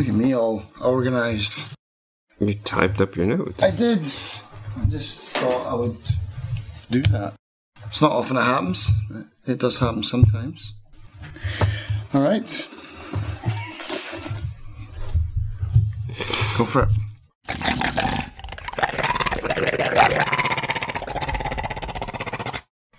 Look at me all organised. You typed up your notes. I did. I just thought I would do that. It's not often it happens. It does happen sometimes. All right. Go for it.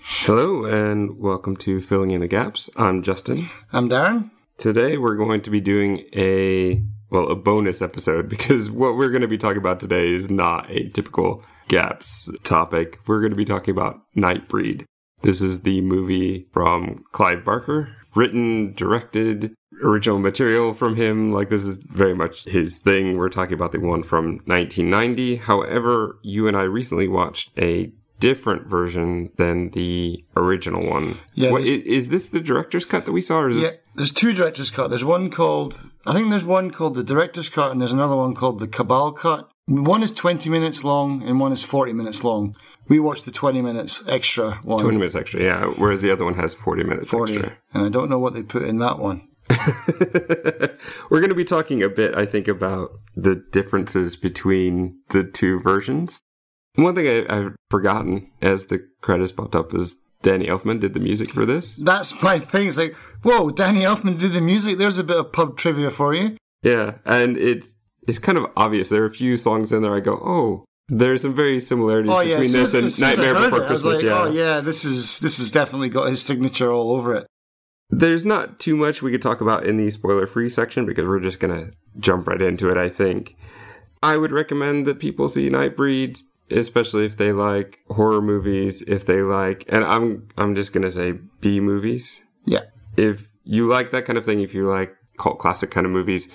Hello and welcome to Filling in the Gaps. I'm Justin. I'm Darren. Today we're going to be doing a well, a bonus episode because what we're going to be talking about today is not a typical gaps topic. We're going to be talking about Nightbreed. This is the movie from Clive Barker, written, directed, original material from him. Like this is very much his thing. We're talking about the one from 1990. However, you and I recently watched a different version than the original one. Yeah, What, there's- i- is this the director's cut that we saw, or is Yeah, this? there's two director's cut. There's one called, I think there's one called the director's cut, and there's another one called the Cabal cut. One is 20 minutes long, and one is 40 minutes long. We watched the 20 minutes extra one. 20 minutes extra, yeah. Whereas the other one has 40 minutes 40, extra. and I don't know what they put in that one. We're going to be talking a bit, I think, about the differences between the two versions. One thing I, I've forgotten as the credits popped up is Danny Elfman did the music for this. That's my thing. It's like, whoa, Danny Elfman did the music. There's a bit of pub trivia for you. Yeah, and it's it's kind of obvious. There are a few songs in there I go, oh, there's some very similarities Oh yeah, between this and as soon as I Nightmare Before it, Christmas. like, oh, yeah. oh yeah, this is this has definitely got his signature all over it. There's not too much we could talk about in the spoiler free section because we're just going to jump right into it, I think. I would recommend that people see Nightbreed, especially if they like horror movies, if they like, and I'm, I'm just going to say B movies. Yeah, If you like that kind of thing, if you like cult classic kind of movies,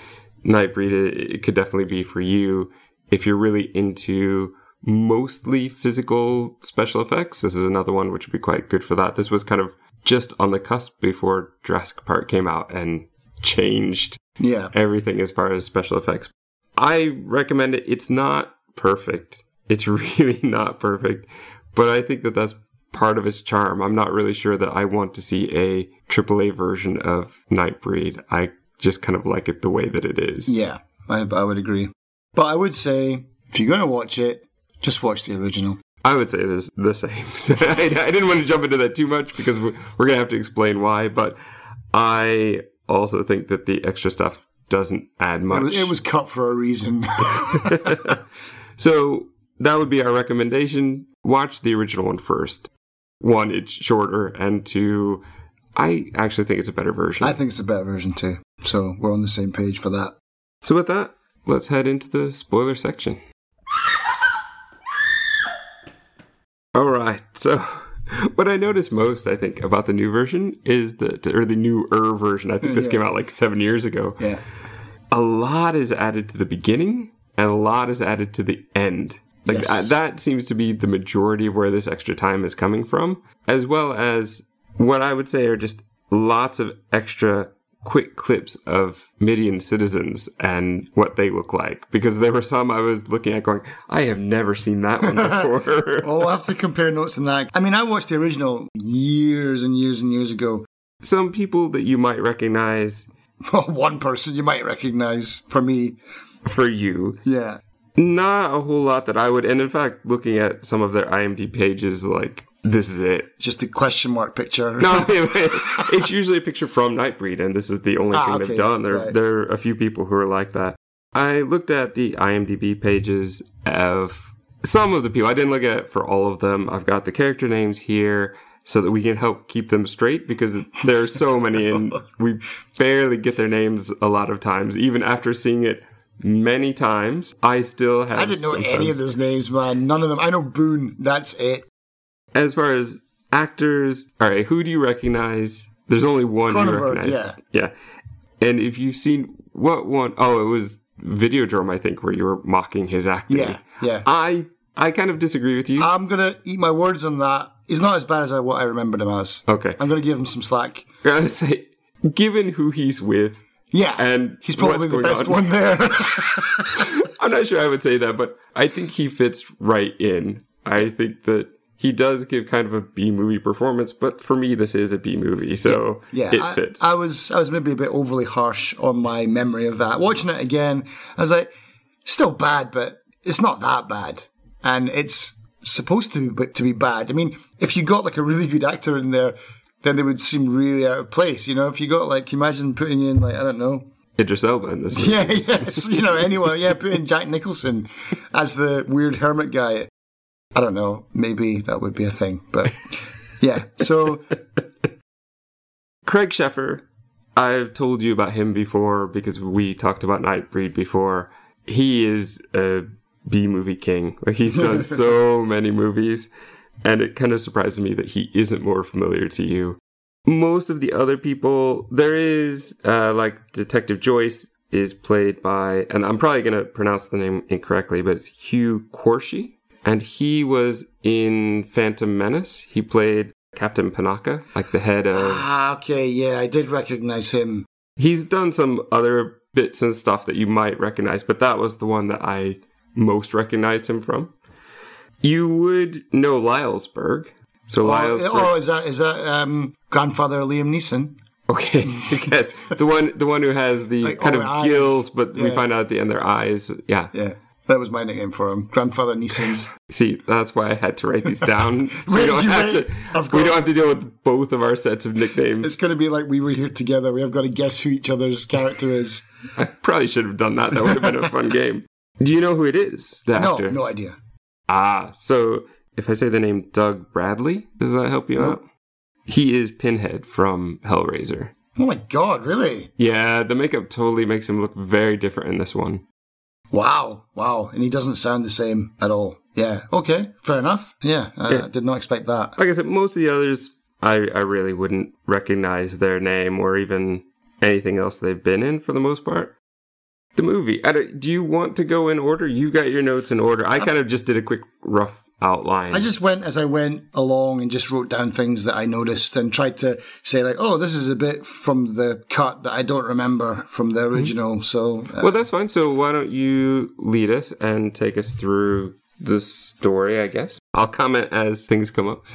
Nightbreed, it, it could definitely be for you. If you're really into mostly physical special effects, this is another one which would be quite good for that. This was kind of just on the cusp before Jurassic Park came out and changed yeah. everything as far as special effects. I recommend it. It's not perfect. It's really not perfect, but I think that that's part of its charm. I'm not really sure that I want to see a AAA version of Nightbreed. I just kind of like it the way that it is. Yeah, I, I would agree. But I would say if you're going to watch it, just watch the original. I would say this the same. I, I didn't want to jump into that too much because we're, we're going to have to explain why, but I also think that the extra stuff doesn't add It much. was, it was cut for a reason. So that would be our recommendation. Watch the original one first. One, it's shorter, and two, I actually think it's a better version. I think it's a better version too. So we're on the same page for that. so with that, let's head into the spoiler section. All right. So what I noticed most, I think, about the new version is that, or the newer version. I think this Yeah. came out like seven years ago. Yeah. a lot is added to the beginning and a lot is added to the end. Like Yes. uh, that seems to be the majority of where this extra time is coming from, as well as what I would say are just lots of extra quick clips of Midian citizens and what they look like. Because there were some I was looking at going, I have never seen that one before. Oh, we'll have to compare notes on that. I mean, I watched the original years and years and years ago. some people that you might recognize One person you might recognize for me. for you Yeah. Not a whole lot that I would, and in fact, looking at some of their IMDb pages, like this is it. Just the question mark picture. No, it's usually a picture from Nightbreed, and this is the only Ah, thing okay, they've done. There, right. there are a few people who are like that. I looked at the IMDb pages of some of the people. I didn't look at it for all of them. I've got the character names here so that we can help keep them straight because there are so many, and we barely get their names a lot of times, even after seeing it many times. I still have. I didn't know any of those names, man. None of them. I know Boone. That's it. As far as actors, all right, who do you recognize? There's only one you recognize. Yeah. And if you've seen what one, oh, it was Videodrome, I think, where you were mocking his acting. Yeah, yeah. I I kind of disagree with you. I'm gonna eat my words on that. He's not as bad as I, what I remembered him as. okay. I'm gonna give him some slack. I say, given who he's with, Yeah, And he's probably the best on. one there. I'm not sure I would say that, but I think he fits right in. I think that he does give kind of a B movie performance, but for me, this is a B movie, so Yeah, it I, fits. I was I was maybe a bit overly harsh on my memory of that. Watching it again, I was like, still bad, but it's not that bad, and it's supposed to be to be bad. I mean, if you got like a really good actor in there, then they would seem really out of place. You know, if you got like, imagine putting in like I don't know, Idris Elba in this movie. yeah, yes, you know, anyone, yeah, put in Jack Nicholson as the weird hermit guy. I don't know, maybe that would be a thing, but yeah. So Craig Sheffer, I've told you about him before because we talked about Nightbreed before. He is a B movie king. Like he's done so many movies, and it kind of surprises me that he isn't more familiar to you. Most of the other people, there is uh, like Detective Joyce is played by, and I'm probably going to pronounce the name incorrectly, but it's Hugh Quarshie, and he was in Phantom Menace. He played Captain Panaka, like the head of ah, okay, yeah, I did recognize him. He's done some other bits and stuff that you might recognize, but that was the one that I most recognized him from. You would know Lylesburg. So Oh, Lylesburg. oh, is that is that um, grandfather Liam Neeson? Okay, yes, the one the one who has the Like, kind of eyes. gills, but we find out at the end their eyes. Yeah. Yeah, that was my nickname for him, grandfather Neeson. See, that's why I had to write these down. So we don't have wait. to. We don't have to deal with both of our sets of nicknames. it's going to be like we were here together. We have got to guess who each other's character is. I probably should have done that. That would have been a fun game. Do you know who it is? The No, actor. no idea. Ah, so if I say the name Doug Bradley, does that help you out? He is Pinhead from Hellraiser. Oh my god, really? Yeah, the makeup totally makes him look very different in this one. Wow, wow, and he doesn't sound the same at all. Yeah, okay, fair enough. Yeah, I Yeah. did not expect that. Like I said, most of the others, I, I really wouldn't recognize their name or even anything else they've been in for the most part. The movie, I don't- you want to go in order? You've got your notes in order. I kind of just did a quick rough outline. I just went as I went along and just wrote down things that I noticed and tried to say like, oh, this is a bit from the cut that I don't remember from the original. So uh, Well, that's fine. So why don't you lead us and take us through the story, I guess? I'll comment as things come up.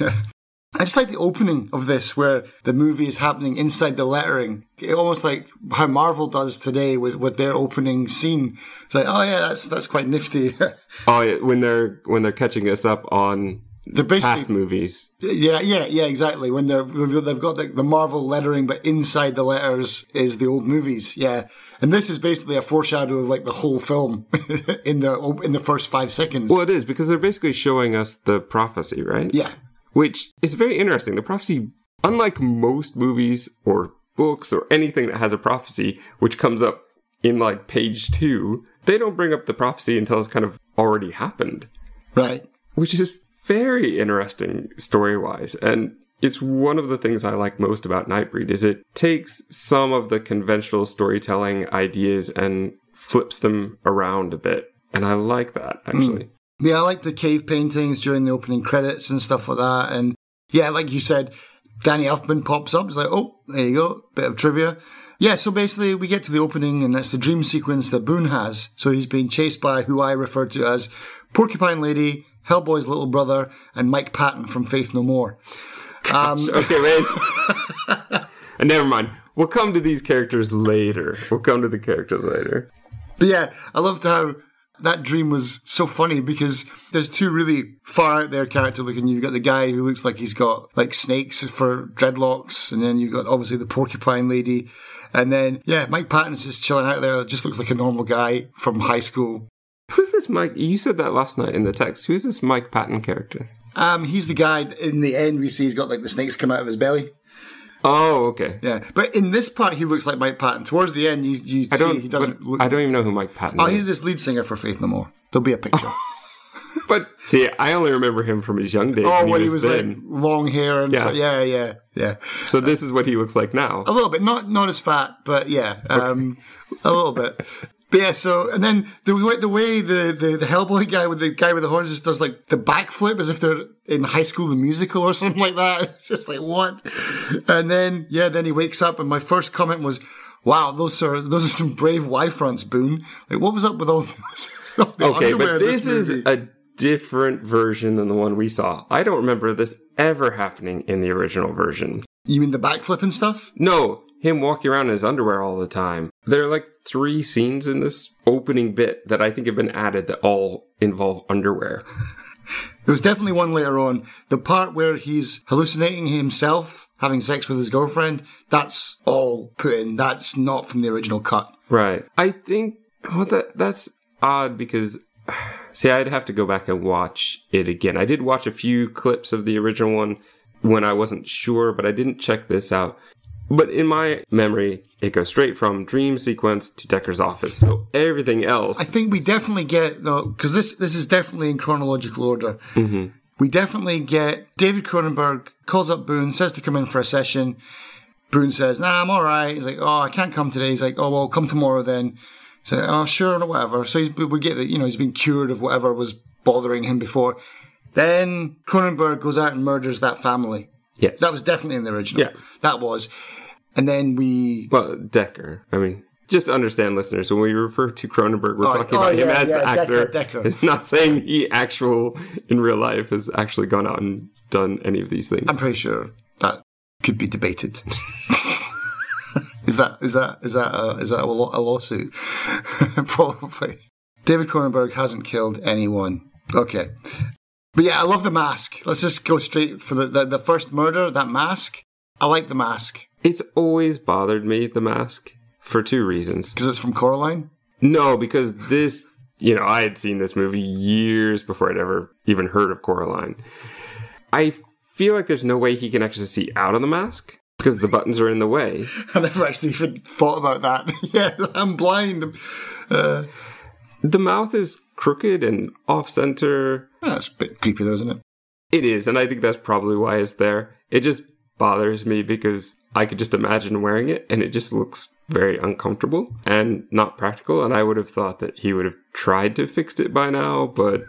I just like the opening of this, where the movie is happening inside the lettering, It- almost like how Marvel does today with, with their opening scene. It's like, oh yeah, that's that's quite nifty. Oh, yeah, when they're when they're catching us up on They're past movies. Yeah, yeah, yeah, exactly. When they're they've got the, the Marvel lettering, but inside the letters is the old movies. Yeah, and this is basically a foreshadow of like the whole film in the in the first five seconds. Well, it is because they're basically showing us the prophecy, right? yeah, Which is very interesting. The prophecy, unlike most movies or books or anything that has a prophecy, which comes up in like page two, they don't bring up the prophecy until it's kind of already happened. right. which is very interesting story wise and it's one of the things I like most about Nightbreed is it takes some of the conventional storytelling ideas and flips them around a bit. And I like that actually. Yeah, I like the cave paintings during the opening credits and stuff like that. And yeah, like you said, Danny Elfman pops up. It's like, oh, there you go, bit of trivia. Yeah, so basically we get to the opening and that's the dream sequence that Boone has. So he's being chased by who I refer to as Porcupine Lady, Hellboy's little brother, and Mike Patton from Faith No More. Um, Okay, wait. and never mind. We'll come to these characters later. We'll come to the characters later. But yeah, I loved how that dream was so funny because there's two really far out there character looking. You've got the guy who looks like he's got like snakes for dreadlocks, and then you've got obviously the porcupine lady. And then, yeah, Mike Patton's just chilling out there. Just looks like a normal guy from high school. Who's this Mike? You said that last night in the text. Who's this Mike Patton character? Um, he's the guy in the end we see he's got like the snakes come out of his belly. Oh, okay. Yeah, but in this part he looks like Mike Patton. Towards the end, you, you I see he doesn't look. I don't even know who Mike Patton is. oh, is. he's this lead singer for Faith No More. There'll be a picture. But see, I only remember him from his young days. oh, when he he was, was like long hair and Yeah. stuff. Yeah, yeah, yeah. So this is what he looks like now. A little bit, not not as fat, but yeah, um, a little bit. But yeah, so and then the way the way the, the, the Hellboy guy with the guy with the horns just does like the backflip as if they're in High School the Musical or something like that. It's just like what? And then yeah, then he wakes up, and my first comment was, "Wow, those are those are some brave Y fronts, Boone. Like, what was up with all, those, all Okay, but in this is a different version than the one we saw. I don't remember this ever happening in the original version. You mean the backflip and stuff? No, him walking around in his underwear all the time. They're like three scenes in this opening bit that I think have been added that all involve underwear. There was definitely one later on. The part where he's hallucinating himself having sex with his girlfriend, that's all put in. That's not from the original cut. Right. I think well that that's odd because see I'd have to go back and watch it again. I did watch a few clips of the original one when I wasn't sure, but I didn't check this out. But in my memory, it goes straight from dream sequence to Decker's office. So everything else. I think we definitely get though, because this this is definitely in chronological order. Mm-hmm. We definitely get David Cronenberg calls up Boone, says to come in for a session. Boone says, "Nah, I'm all right." He's like, "Oh, I can't come today." He's like, "Oh, well, come tomorrow then." He's like, "Oh, sure, no, whatever." So he's, we get that you know he's been cured of whatever was bothering him before. Then Cronenberg goes out and murders that family. Yes. That was definitely in the original. Yeah. That was. And then we. Well, Decker. I mean, just to understand, listeners, when we refer to Cronenberg, we're Oh, talking oh, about him as yeah, the actor. Decker, Decker. It's not saying he actual in real life has actually gone out and done any of these things. I'm pretty sure that could be debated. is that is that is that a, is that a, a lawsuit? Probably. David Cronenberg hasn't killed anyone. Okay, but yeah, I love the mask. Let's just go straight for the the, the first murder. That mask. I like the mask It's always bothered me, the mask, for two reasons. because it's from Coraline. No, because this, you know, I had seen this movie years before I'd ever even heard of Coraline. I feel like there's no way he can actually see out of the mask because the buttons are in the way. I never actually even thought about that. yeah, I'm blind. Uh, The mouth is crooked and off center. That's a bit creepy, though, isn't it? It is, and I think that's probably why it's there. It just bothers me because I could just imagine wearing it and it just looks very uncomfortable and not practical. And I would have thought that he would have tried to fix it by now, but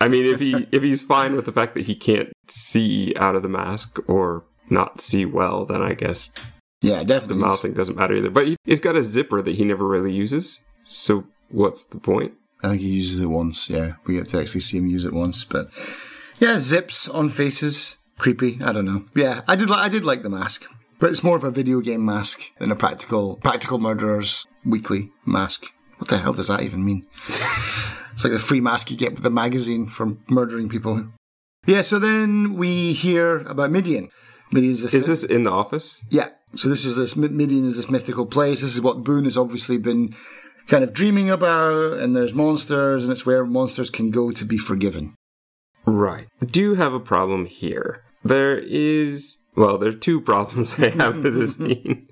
I mean, if he if he's fine with the fact that he can't see out of the mask or not see well, then I guess Yeah, definitely the mouth thing doesn't matter either. But he, he's got a zipper that he never really uses, so what's the point? I think he uses it once. Yeah, we get to actually see him use it once. But yeah, zips on faces, creepy. I don't know. Yeah, I did. Li- I did like the mask, but it's more of a video game mask than a practical practical murderers weekly mask. What the hell does that even mean? it's like the free mask you get with the magazine for murdering people. Yeah. So then we hear about Midian. Midian's this. Is this in the office? Yeah. So this is this Midian is this mythical place. This is what Boone has obviously been kind of dreaming about, and there's monsters, and it's where monsters can go to be forgiven. Right. I do have a problem here. There is, well, there are two problems I have with this scene.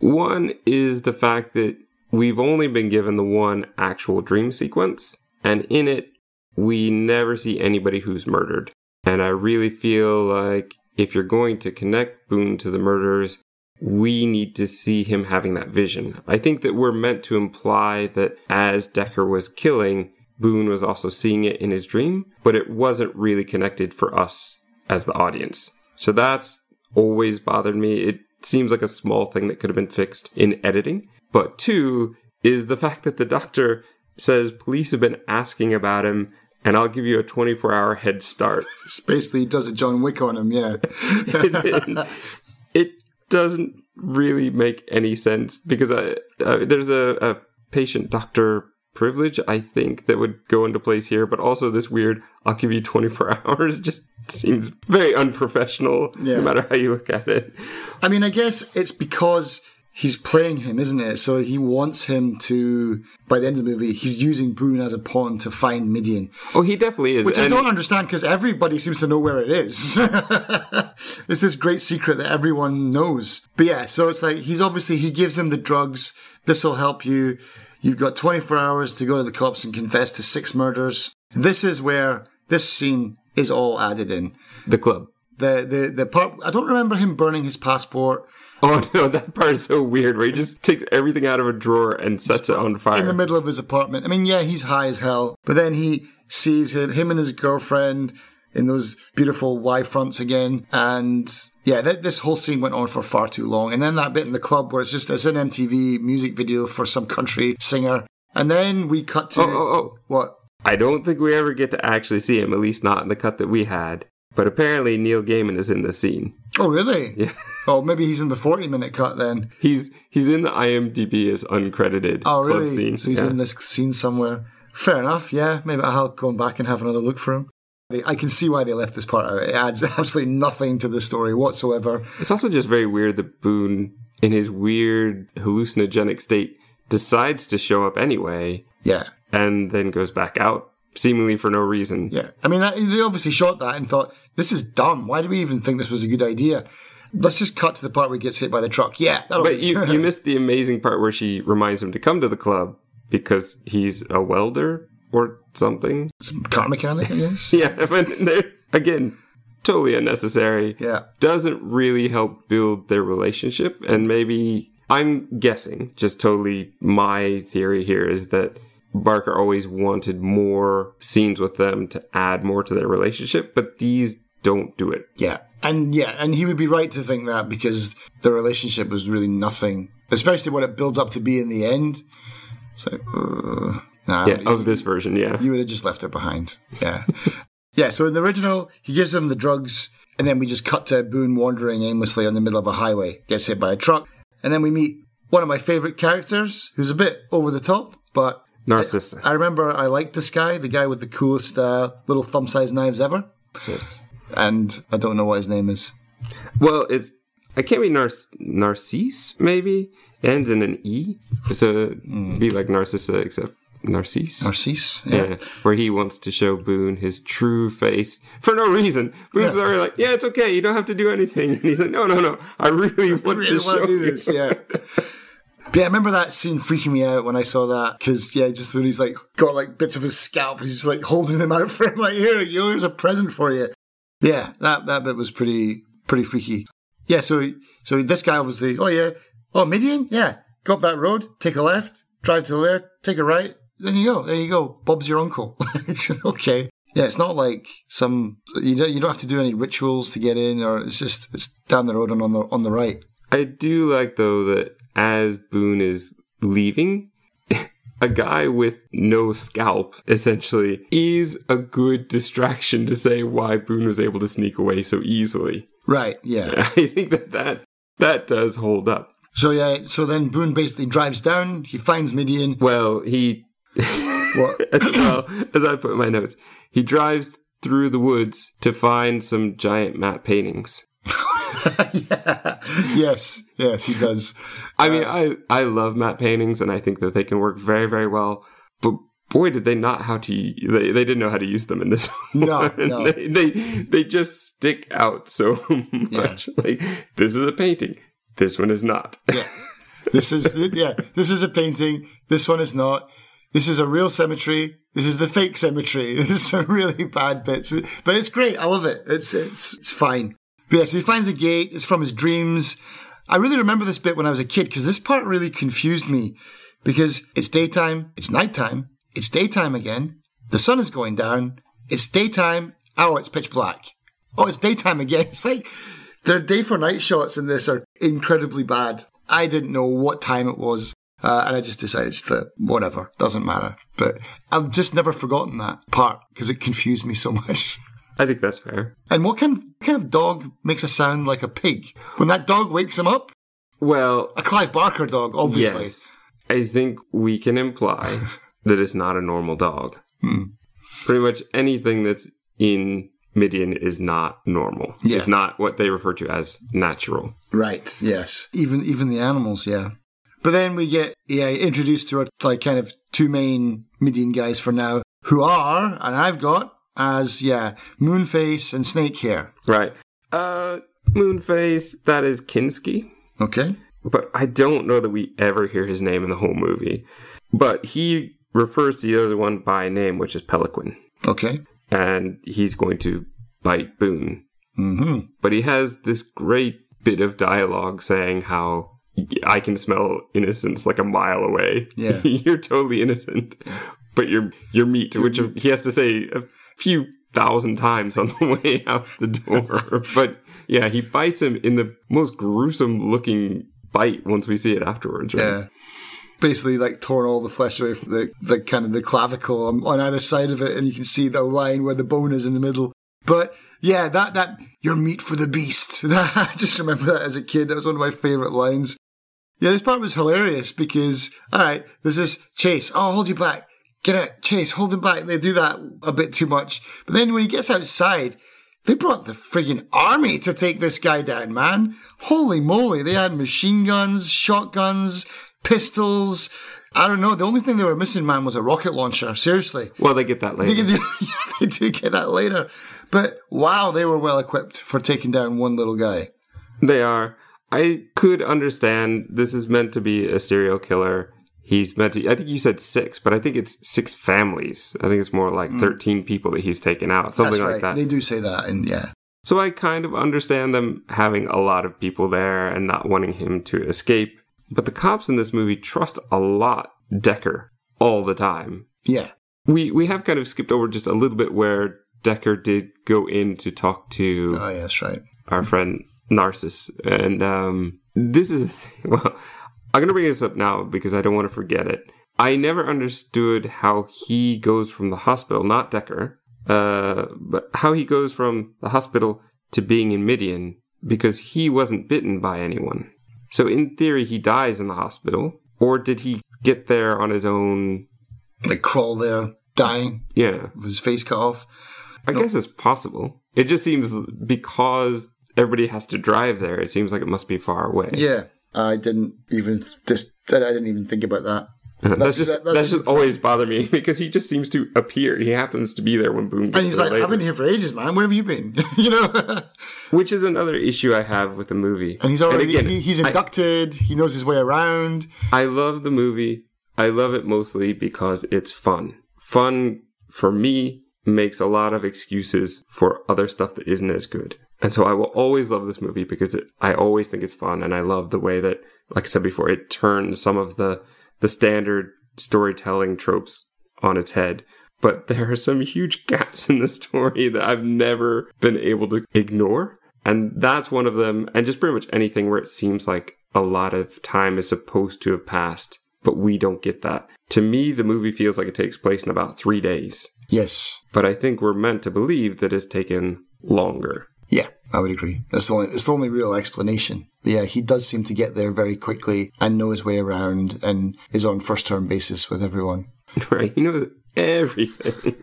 One is the fact that we've only been given the one actual dream sequence, and in it, we never see anybody who's murdered. And I really feel like if you're going to connect Boone to the murderers, we need to see him having that vision. I think that we're meant to imply that as Decker was killing, Boone was also seeing it in his dream, but it wasn't really connected for us as the audience. So that's always bothered me. It seems like a small thing that could have been fixed in editing. But two is the fact that the doctor says police have been asking about him and I'll give you a 24 hour head start. Basically does a John Wick on him, yeah. it doesn't really make any sense because I, uh, there's a, a patient doctor privilege, I think, that would go into place here, but also this weird, I'll give you 24 hours just seems very unprofessional, Yeah. no matter how you look at it. I mean, I guess it's because he's playing him, isn't it? So he wants him to, by the end of the movie, he's using Boone as a pawn to find Midian. Oh, he definitely is. Which I don't understand because everybody seems to know where it is. it's this great secret that everyone knows. But yeah, so it's like he's obviously, he gives him the drugs. This will help you. You've got 24 hours to go to the cops and confess to six murders. This is where this scene is all added in. the club. The, the, the part, I don't remember him burning his passport Oh no, that part is so weird where he just takes everything out of a drawer and sets it on fire. in the middle of his apartment. I mean, yeah, he's high as hell, but then he sees him, him and his girlfriend in those beautiful Y fronts again, and yeah, th- this whole scene went on for far too long. And then that bit in the club where it's just it's an MTV music video for some country singer, and then we cut to oh, oh, oh. what? I don't think we ever get to actually see him, at least not in the cut that we had. But apparently Neil Gaiman is in the scene. Oh, really? Yeah. Oh, maybe he's in the 40 minute cut then. He's he's in the IMDb as uncredited Oh, club really? scene. So he's Yeah. in this scene somewhere. Fair enough, yeah. Maybe I'll go back and have another look for him. I can see why they left this part out. It adds absolutely nothing to the story whatsoever. It's also just very weird that Boone, in his weird hallucinogenic state, decides to show up anyway Yeah, and then goes back out, seemingly for no reason. yeah. I mean, they obviously shot that and thought, this is dumb. Why do we even think this was a good idea? Let's just cut to the part where he gets hit by the truck. Yeah, that'll But be- you, you missed the amazing part where she reminds him to come to the club because he's a welder or something. Some car mechanic, I guess. Yeah, but again, totally unnecessary. yeah. Doesn't really help build their relationship. And maybe, I'm guessing, just totally my theory here is that Barker always wanted more scenes with them to add more to their relationship, but these don't do it. Yeah. And yeah, and he would be right to think that because the relationship was really nothing, especially what it builds up to be in the end. So, uh, nah, Yeah, of this version, yeah. you would have just left her behind. Yeah. yeah, so in the original, he gives him the drugs, and then we just cut to Boone wandering aimlessly on the middle of a highway, gets hit by a truck, and then we meet one of my favourite characters, who's a bit over the top, but Narcissa. I remember I liked this guy, the guy with the coolest uh, little thumb-sized knives ever, Yes. And I don't know what his name is. Well, it's I can't be Nar- Narcisse, maybe? It ends in an E. So hmm. be like Narcissa except Narcisse. Narcisse? yeah. where he wants to show Boone his true face for no reason. Boone's Yeah. already like, "Yeah, it's okay. You don't have to do anything." And he's like, "No, no, no. I really want really to want show to do you." this, yeah. But yeah, I remember that scene freaking me out when I saw that because yeah, just when he's like got like bits of his scalp, he's just like holding them out for him, like here, here's a present for you. Yeah, that that bit was pretty pretty freaky. Yeah, so so this guy obviously, oh yeah, oh Midian, yeah, go up that road, take a left, drive to there, take a right, then you go, there you go, Bob's your uncle. okay. Yeah, it's not like some you don't you don't have to do any rituals to get in, or it's just it's down the road and on the on the right. I do like though that as Boone is leaving, a guy with no scalp essentially is a good distraction to say why Boone was able to sneak away so easily. Right. Yeah. I think that that, that does hold up. So yeah. So then Boone basically drives down. He finds Midian. Well, he, What? as well as I put in my notes, he drives through the woods to find some giant matte paintings. yeah. Yes. Yes. He does. I mean, uh, I, I love matte paintings and I think that they can work very, very well. But boy, did they not how to, they, they didn't know how to use them in this No, one. no. They, they, they just stick out so much. Like, this is a painting. This one is not. Yeah. This is yeah. This is a painting. This one is not. This is a real cemetery. This is the fake cemetery. This is some really bad bits, but it's great. I love it. It's it's it's fine. But yeah, so he finds the gate. It's from his dreams. I really remember this bit when I was a kid because this part really confused me because it's daytime, it's nighttime, it's daytime again. The sun is going down. It's daytime. Oh, it's pitch black. Oh, it's daytime again. It's like their day for night shots in this are incredibly bad. I didn't know what time it was. Uh, and I just decided that whatever, doesn't matter. But I've just never forgotten that part because it confused me so much. I think that's fair. and what kind, what kind of dog makes a sound like a pig? When that dog wakes him up? Well, A Clive Barker dog, obviously. Yes. I think we can imply that it's not a normal dog. Hmm. Pretty much anything that's in Midian is not normal. Yeah. It's not what they refer to as natural. Right. Yes. Even even the animals. Yeah. But then we get yeah introduced to our like kind of two main Midian guys for now, who are and I've got as yeah Moonface and Snakehair. Right. Uh, Moonface, that is Kinski. Okay. But I don't know that we ever hear his name in the whole movie. But he refers to the other one by name, which is Peloquin. Okay. And he's going to bite Boone. Mm-hmm. but he has this great bit of dialogue saying how I can smell innocence like a mile away. Yeah. you're totally innocent, but you're you're meat. Which he has to say few thousand times on the way out the door. but yeah, he bites him in the most gruesome looking bite. Once we see it afterwards, right? Yeah. basically like torn all the flesh away from the, the kind of the clavicle on, on either side of it, and you can see the line where the bone is in the middle. But yeah, that that your meat for the beast. I just remember that as a kid. That was one of my favorite lines. Yeah, this part was hilarious because all right, there's this chase. Oh, I'll hold you back. Get out, chase, hold him back. They do that a bit too much. But then when he gets outside, they brought the friggin' army to take this guy down, man. Holy moly. They had machine guns, shotguns, pistols. I don't know. The only thing they were missing, man, was a rocket launcher. Seriously. Well, they get that later. They, do, they do get that later. But wow, they were well equipped for taking down one little guy. They are. I could understand this is meant to be a serial killer. He's meant to, I think you said six, but I think it's six families. I think it's more like mm. 13 people that he's taken out, something That's like that. They do say that, and yeah. So I kind of understand them having a lot of people there and not wanting him to escape. But the cops in this movie trust a lot Decker all the time. Yeah. We we have kind of skipped over just a little bit where Decker did go in to talk to Oh yeah, that's right. Our friend Narcissus. And um, this is well I'm gonna bring this up now because I don't want to forget it. I never understood how he goes from the hospital, not Decker, uh, but how he goes from the hospital to being in Midian because he wasn't bitten by anyone. So in theory, he dies in the hospital, or did he get there on his own? Like crawl there, dying. Yeah, with his face cut off. I no. guess it's possible. It just seems because everybody has to drive there. It seems like it must be far away. Yeah, I didn't even just. I didn't even think about that. That's, that's just that, that's, that's just always bother me because he just seems to appear. He happens to be there when Boone gets And he's like, later. "I've been here for ages, man. Where have you been?" you know. Which is another issue I have with the movie. And he's already and again, he, he's inducted. I, he knows his way around. I love the movie. I love it mostly because it's fun. Fun for me makes a lot of excuses for other stuff that isn't as good. And so I will always love this movie because it, I always think it's fun and I love the way that, like I said before, it turns some of the the standard storytelling tropes on its head. But there are some huge gaps in the story that I've never been able to ignore. And that's one of them. And just pretty much anything where it seems like a lot of time is supposed to have passed, but we don't get that. To me, the movie feels like it takes place in about three days. Yes. But I think we're meant to believe that it's taken longer. Yeah, I would agree. That's the only, it's the only real explanation. But yeah, he does seem to get there very quickly and know his way around and is on first term basis with everyone. Right, he knows everything.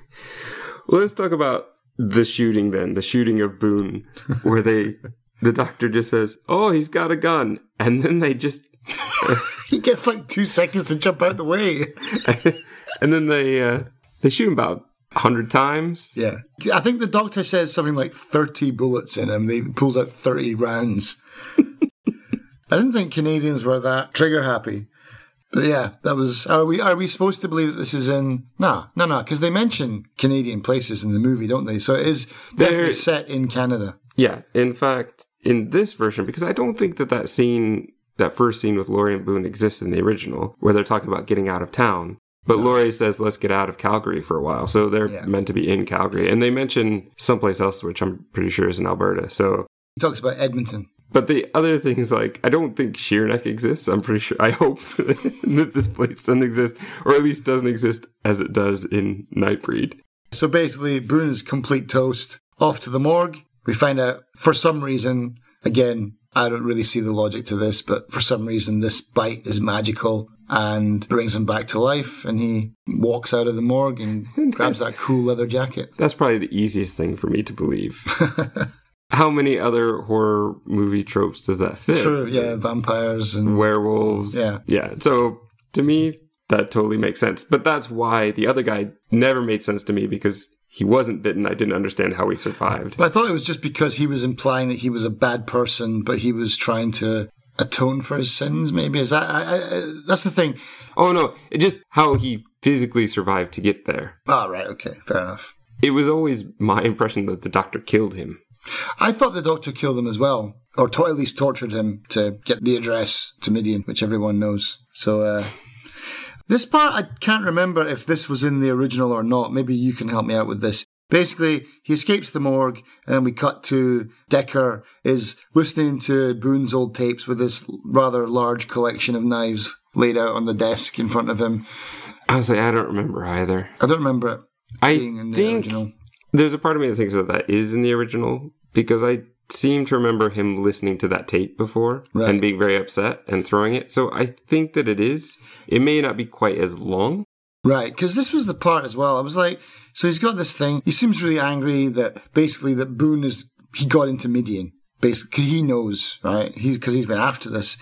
well, let's talk about the shooting then, the shooting of Boone, where they, the doctor just says, "Oh, he's got a gun," and then they just. he gets like two seconds to jump out the way, and then they uh, they shoot him about hundred times. Yeah, I think the doctor says something like thirty bullets in him. He pulls out thirty rounds. I didn't think Canadians were that trigger happy. But yeah, that was. Are we are we supposed to believe that this is in? Nah, no, no, because they mention Canadian places in the movie, don't they? So it is definitely set in Canada. Yeah, in fact, in this version, because I don't think that that scene, that first scene with Lori and Boone exists in the original, where they're talking about getting out of town. But. Lori says, let's get out of Calgary for a while. So they're yeah. meant to be in Calgary. And they mention someplace else, which I'm pretty sure is in Alberta. So he talks about Edmonton. But the other thing is like, I don't think Shere Neck exists. I'm pretty sure, I hope that this place doesn't exist, or at least doesn't exist as it does in Nightbreed. So basically, Boone is complete toast. Off to the morgue. We find out for some reason, again, I don't really see the logic to this, but for some reason, this bite is magical and brings him back to life. And he walks out of the morgue and grabs that cool leather jacket. That's probably the easiest thing for me to believe. How many other horror movie tropes does that fit? True, yeah, vampires and werewolves. Yeah. Yeah. So to me, that totally makes sense. But that's why the other guy never made sense to me because he wasn't bitten. I didn't understand how he survived. But I thought it was just because he was implying that he was a bad person, but he was trying to atone for his sins. Maybe is that? I, I, that's the thing. Oh no! It just how he physically survived to get there. Oh right, okay, fair enough. It was always my impression that the doctor killed him. I thought the doctor killed him as well, or to- at least tortured him to get the address to Midian, which everyone knows. So. Uh, this part, I can't remember if this was in the original or not. Maybe you can help me out with this. Basically, he escapes the morgue, and we cut to Decker is listening to Boone's old tapes with this rather large collection of knives laid out on the desk in front of him. I was like, I don't remember either. I don't remember it I being in the think original. there's a part of me that thinks that that is in the original because I seem to remember him listening to that tape before Right. and being very upset and throwing it. So I think that it is. It may not be quite as long. Right, because this was the part as well. I was like, so he's got this thing. He seems really angry that basically that Boone is he got into Midian. Basically, he knows, right? He's because he's been after this,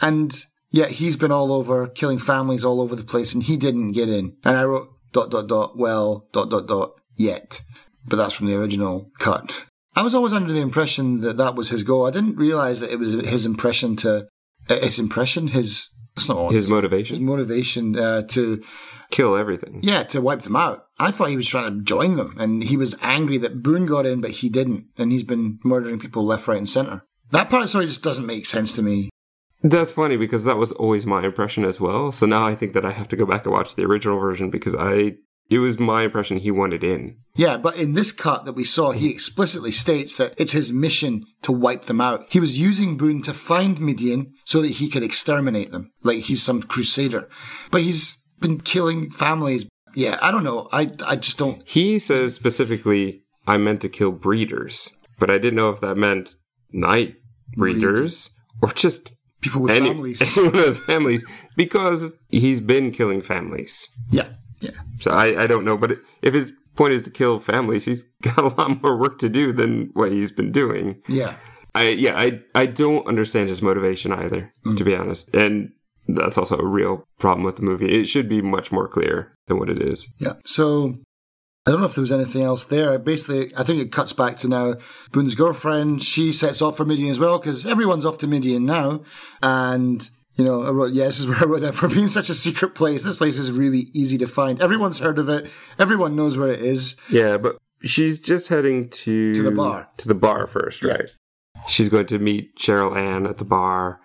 and yet he's been all over killing families all over the place, and he didn't get in. And I wrote dot dot dot well dot dot dot yet, but that's from the original cut. I was always under the impression that that was his goal. I didn't realize that it was his impression to uh, his impression his. It's not His his motivation, His motivation uh, to kill everything. yeah, to wipe them out. I thought he was trying to join them, and he was angry that Boone got in, but he didn't, and he's been murdering people left, right, and center. That part of the story just doesn't make sense to me. That's funny because that was always my impression as well. So now I think that I have to go back and watch the original version because I it was my impression he wanted in. Yeah, but in this cut that we saw, he mm-hmm. explicitly states that it's his mission to wipe them out. He was using Boone to find Midian so that he could exterminate them, like he's some crusader. But he's been killing families. Yeah, I don't know. I I just don't. He says specifically, I meant to kill breeders, but I didn't know if that meant night breeders or just People with any, families. anyone with families because he's been killing families. Yeah, yeah. So I, I don't know, but if his point is to kill families, he's got a lot more work to do than what he's been doing. Yeah. I yeah, I I don't understand his motivation either, to mm. be honest. And that's also a real problem with the movie. It should be much more clear than what it is. Yeah. So I don't know if there was anything else there. Basically, I think it cuts back to now Boone's girlfriend. She sets off for Midian as well because everyone's off to Midian now. And, you know, I wrote, yeah, this is where I wrote down for being such a secret place. This place is really easy to find. Everyone's heard of it. Everyone knows where it is. Yeah, but she's just heading to To the bar. To the bar first, Yeah. right? She's going to meet Cheryl Ann at the bar.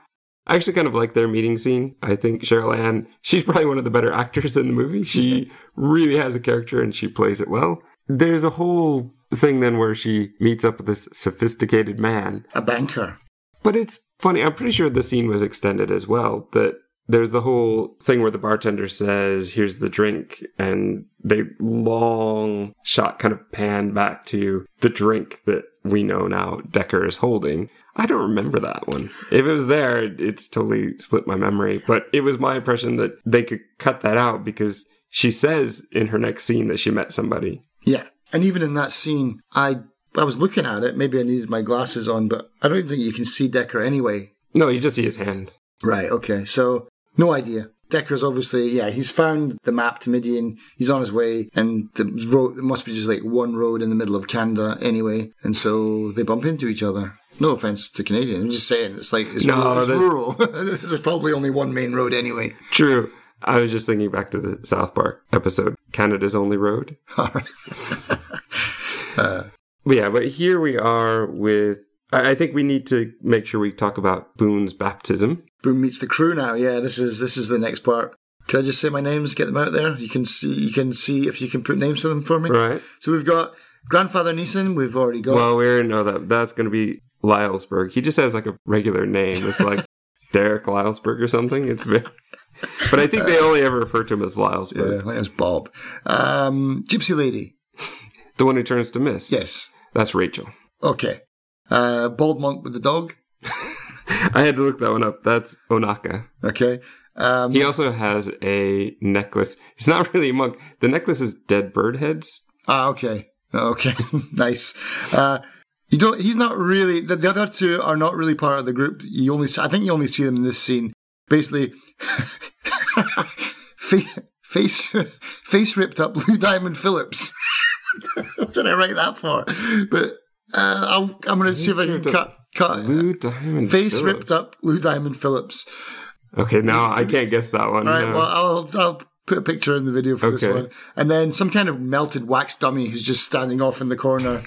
I actually kind of like their meeting scene. I think Cheryl Ann, she's probably one of the better actors in the movie. She really has a character and she plays it well. There's a whole thing then where she meets up with this sophisticated man A banker. But it's funny. I'm pretty sure the scene was extended as well. That there's the whole thing where the bartender says, "Here's the drink," and they long shot kind of pan back to the drink that we know now Decker is holding. I don't remember that one. If it was there, it's totally slipped my memory. But it was my impression that they could cut that out because she says in her next scene that she met somebody. Yeah. And even in that scene, I I was looking at it. Maybe I needed my glasses on, but I don't even think you can see Decker anyway. No, you just see his hand. Right, okay. So, no idea. Decker's obviously, yeah, he's found the map to Midian. He's on his way, and the road, it must be just like one road in the middle of Canada anyway. And so they bump into each other. No offense to Canadians. I'm just saying, it's like, it's, No, rural. It's rural. There's probably only one main road anyway. True. I was just thinking back to the South Park episode, Canada's Only Road. Uh, but yeah, but here we are with. I think we need to make sure we talk about Boone's baptism. Boone meets the crew now. Yeah, this is this is the next part. Can I just say my names? Get them out there. You can see. You can see if you can put names to them for me. Right. So we've got grandfather Neeson. We've already got. Well, we already know that that's going to be Lylesburg. He just has like a regular name. It's like Derek Lylesburg or something. It's very. But I think they only ever refer to him as yeah, Lylesburg, my name's Bob. Um, Gypsy lady. the one who turns to mist. Yes. that's Rachel. Okay. Uh, bald monk with the dog. I had to look that one up. That's Ohnaka. Okay. Um, He also has a necklace. He's not really a monk. The necklace is dead bird heads. ah, okay. Okay. nice. Uh, you don't. He's not really. The, the other two are not really part of the group. You only. I think you only see them in this scene. Basically, face face face ripped up Blue Diamond Phillips. what did I write that for? But uh, I'll, I'm going to see if I can cut cut Lou Diamond. face Phillips. ripped up Lou Diamond Phillips. Okay, now I can't guess that one. All right. no. Well, I'll I'll put a picture in the video for this one, and then some kind of melted wax dummy who's just standing off in the corner.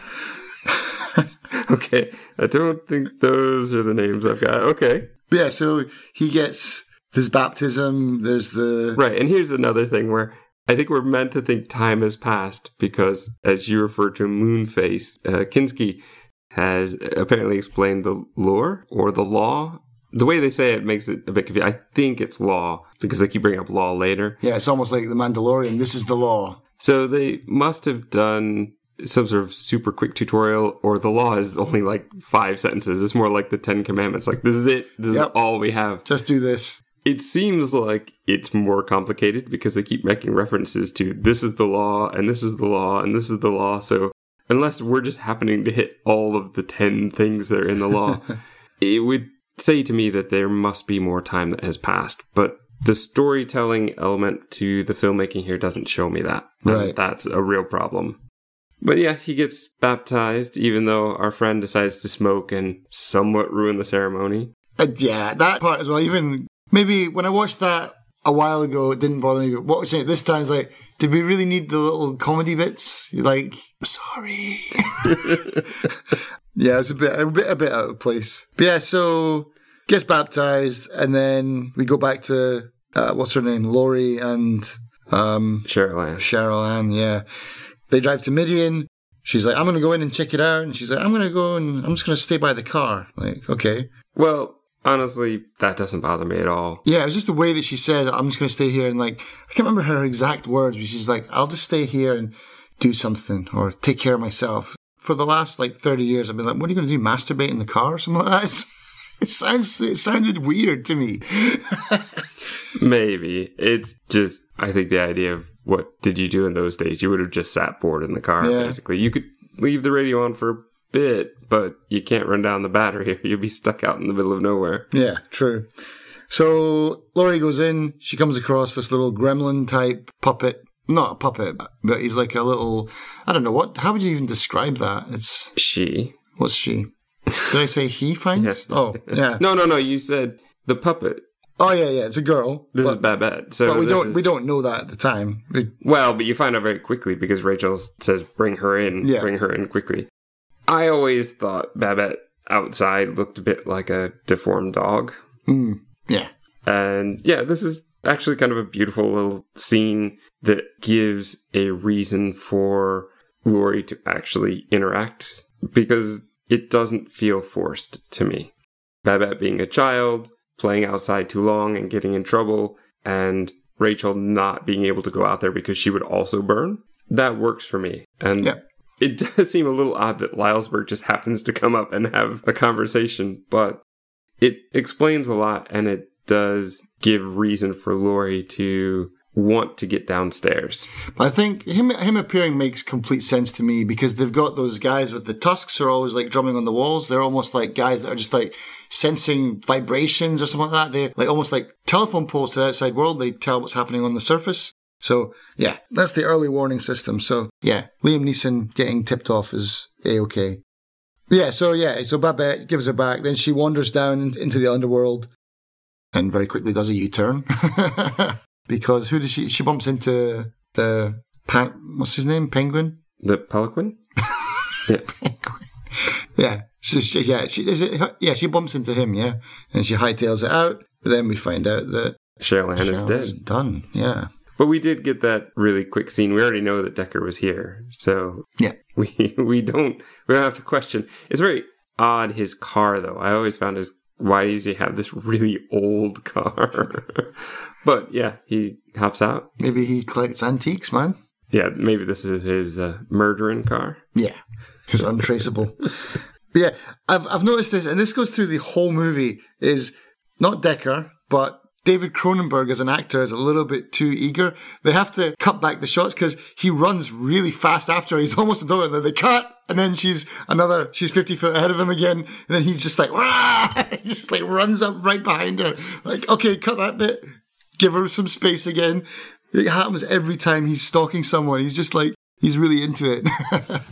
okay, I don't think those are the names I've got. Okay, But yeah. So he gets his baptism. There's the right. And here's another thing where I think we're meant to think time has passed because, as you refer to Moonface, uh, Kinski has apparently explained the lore or the law. The way they say it makes it a bit confusing. I think it's law because they keep bringing up law later. Yeah, it's almost like the Mandalorian. This is the law. So they must have done some sort of super quick tutorial, or the law is only like five sentences. It's more like the Ten Commandments. Like, this is it. This Yep. is all we have. Just do this. It seems like it's more complicated because they keep making references to this is the law and this is the law and this is the law. So unless we're just happening to hit all of the 10 things that are in the law, it would say to me that there must be more time that has passed. But the storytelling element to the filmmaking here doesn't show me that. Right. that's a real problem. But yeah, he gets baptized, even though our friend decides to smoke and somewhat ruin the ceremony. Uh, yeah, that part as well. Even maybe when I watched that a while ago, it didn't bother me. But watching it this time, is like, did we really need the little comedy bits? Like, I'm sorry. yeah, it's a bit, a bit, a bit out of place. But yeah, so gets baptized, and then we go back to uh, what's her name, Lori and um, Sheryl Ann. Sheryl Ann. Yeah, they drive to Midian. She's like, I'm gonna go in and check it out, and she's like, I'm gonna go and I'm just gonna stay by the car. Like, okay. Well, honestly, that doesn't bother me at all. Yeah, it was just the way that she said, I'm just going to stay here. And like, I can't remember her exact words, but she's like, I'll just stay here and do something or take care of myself. For the last like 30 years, I've been like, what are you going to do? Masturbate in the car or something like that? It sounds, it sounded weird to me. Maybe. It's just, I think the idea of what did you do in those days? You would have just sat bored in the car, Yeah. basically. You could leave the radio on for bit, but you can't run down the battery. You'd be stuck out in the middle of nowhere. Yeah, true. So Lori goes in, she comes across this little gremlin type puppet. Not a puppet, but he's like a little, I don't know what, how would you even describe that? It's, She. what's she? Did I say he finds? Yes. Oh, yeah. No, no, no. You said the puppet. Oh, yeah, yeah. It's a girl. This but- is Babette. So But we don't is- we don't know that at the time. We, Well, but you find out very quickly because Rachel says, "Bring her in, Yeah. bring her in quickly." I always thought Babette outside looked a bit like a deformed dog. mm, yeah, And yeah, this is actually kind of a beautiful little scene that gives a reason for Lori to actually interact because it doesn't feel forced to me. Babette being a child, playing outside too long and getting in trouble, and Rachel not being able to go out there because she would also burn. That works for me. And Yeah. It does seem a little odd that Lylesburg just happens to come up and have a conversation, but it explains a lot and it does give reason for Lori to want to get downstairs. I think him him appearing makes complete sense to me because they've got those guys with the tusks who are always like drumming on the walls. They're almost like guys that are just like sensing vibrations or something like that. They're like almost like telephone poles to the outside world. They tell what's happening on the surface. So yeah, that's the early warning system. So yeah, Liam Neeson getting tipped off is a okay. Yeah, so yeah, so Babette gives her back. Then she wanders down into the underworld and very quickly does a U turn because who does she? She bumps into the what's his name? Penguin. The Pelican? yeah. Yeah, she, she, yeah, she is it. Yeah, she bumps into him. Yeah, and she hightails it out. But then we find out that Sheryl Ann is dead. is done. Yeah, But we did get that really quick scene. We already know that Decker was here. So yeah. we we don't we don't have to question. It's very odd his car though. I always found his why does he have this really old car? but yeah, he hops out. Maybe he collects antiques, man. Yeah, maybe this is his uh, murdering car. Yeah, it's untraceable. yeah, I've I've noticed this, and this goes through the whole movie. Is not Decker, but David Cronenberg as an actor is a little bit too eager. They have to cut back the shots because he runs really fast after. He's almost a door, and then they cut, and then she's another. She's fifty foot ahead of him again, and then he's just like, Wah! he just like runs up right behind her. Like, okay, cut that bit. Give her some space again. It happens every time he's stalking someone. He's just like he's really into it.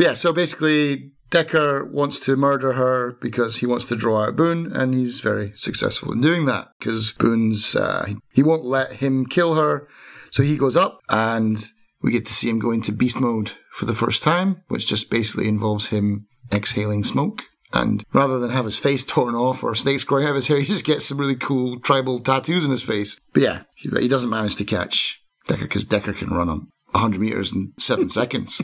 But yeah, so basically, Decker wants to murder her because he wants to draw out Boone, and he's very successful in doing that because Boone's uh, he won't let him kill her, so he goes up, and we get to see him go into beast mode for the first time, which just basically involves him exhaling smoke. And rather than have his face torn off or snakes growing out of his hair, he just gets some really cool tribal tattoos on his face. But yeah, he, he doesn't manage to catch Decker because Decker can run on 100 meters in seven seconds.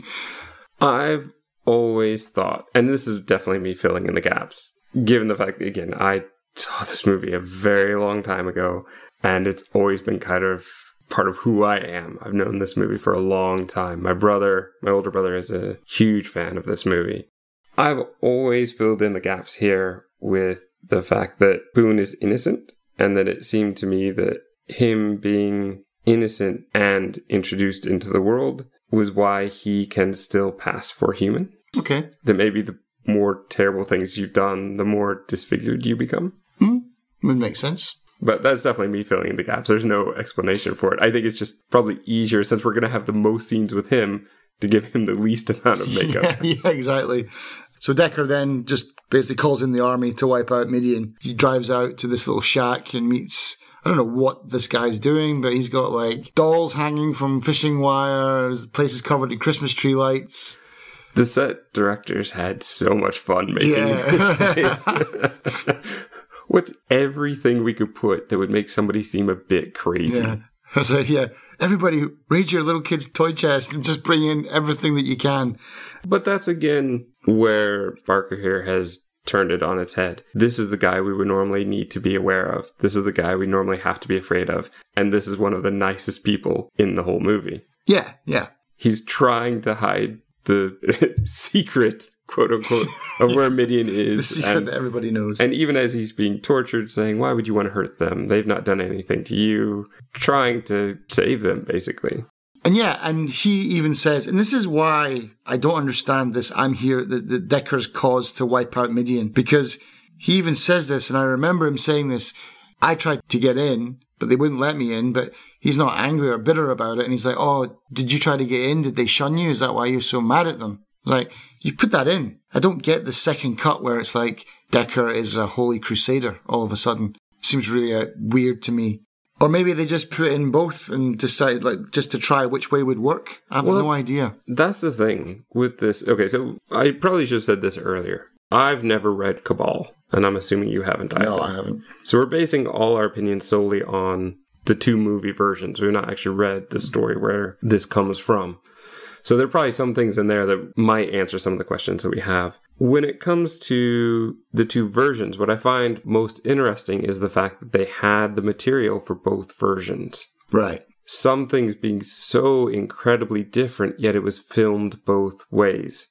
I've always thought, and this is definitely me filling in the gaps, given the fact that, again, I saw this movie a very long time ago, and it's always been kind of part of who I am. I've known this movie for a long time. My brother, my older brother, is a huge fan of this movie. I've always filled in the gaps here with the fact that Boone is innocent, and that it seemed to me that him being innocent and introduced into the world was why he can still pass for human. Okay. That maybe the more terrible things you've done, the more disfigured you become. Hmm. Would make sense. But that's definitely me filling in the gaps. There's no explanation for it. I think it's just probably easier since we're going to have the most scenes with him to give him the least amount of makeup. Yeah, yeah, exactly. So Decker then just basically calls in the army to wipe out Midian. He drives out to this little shack and meets I don't know what this guy's doing, but he's got like dolls hanging from fishing wires, the place is covered in Christmas tree lights. The set directors had so much fun making Yeah. this place. What's everything we could put that would make somebody seem a bit crazy? Yeah. I was like, yeah, everybody raid your little kid's toy chest and just bring in everything that you can. But that's again where Barker here has turned it on its head. This is the guy we would normally need to be aware of. This is the guy we normally have to be afraid of. And this is one of the nicest people in the whole movie. Yeah, yeah. He's trying to hide the secret, quote unquote, of where Midian is. the secret and, that everybody knows. and even as he's being tortured, saying, Why would you want to hurt them? They've not done anything to you. Trying to save them, basically. And yeah, and he even says, and this is why I don't understand this. I'm here, the, the Decker's cause to wipe out Midian, because he even says this, and I remember him saying this. I tried to get in, but they wouldn't let me in, but he's not angry or bitter about it. And he's like, Oh, did you try to get in? Did they shun you? Is that why you're so mad at them? It's like, you put that in. I don't get the second cut where it's like Decker is a holy crusader all of a sudden. Seems really uh, weird to me. Or maybe they just put in both and decide, like, just to try which way would work. I have Well, no idea. That's the thing with this. Okay, so I probably should have said this earlier. I've never read Cabal, and I'm assuming you haven't either. No, I haven't. So we're basing all our opinions solely on the two movie versions. We've not actually read the story where this comes from. So there are probably some things in there that might answer some of the questions that we have. When it comes to the two versions, what I find most interesting is the fact that they had the material for both versions. Right. Some things being so incredibly different, yet it was filmed both ways.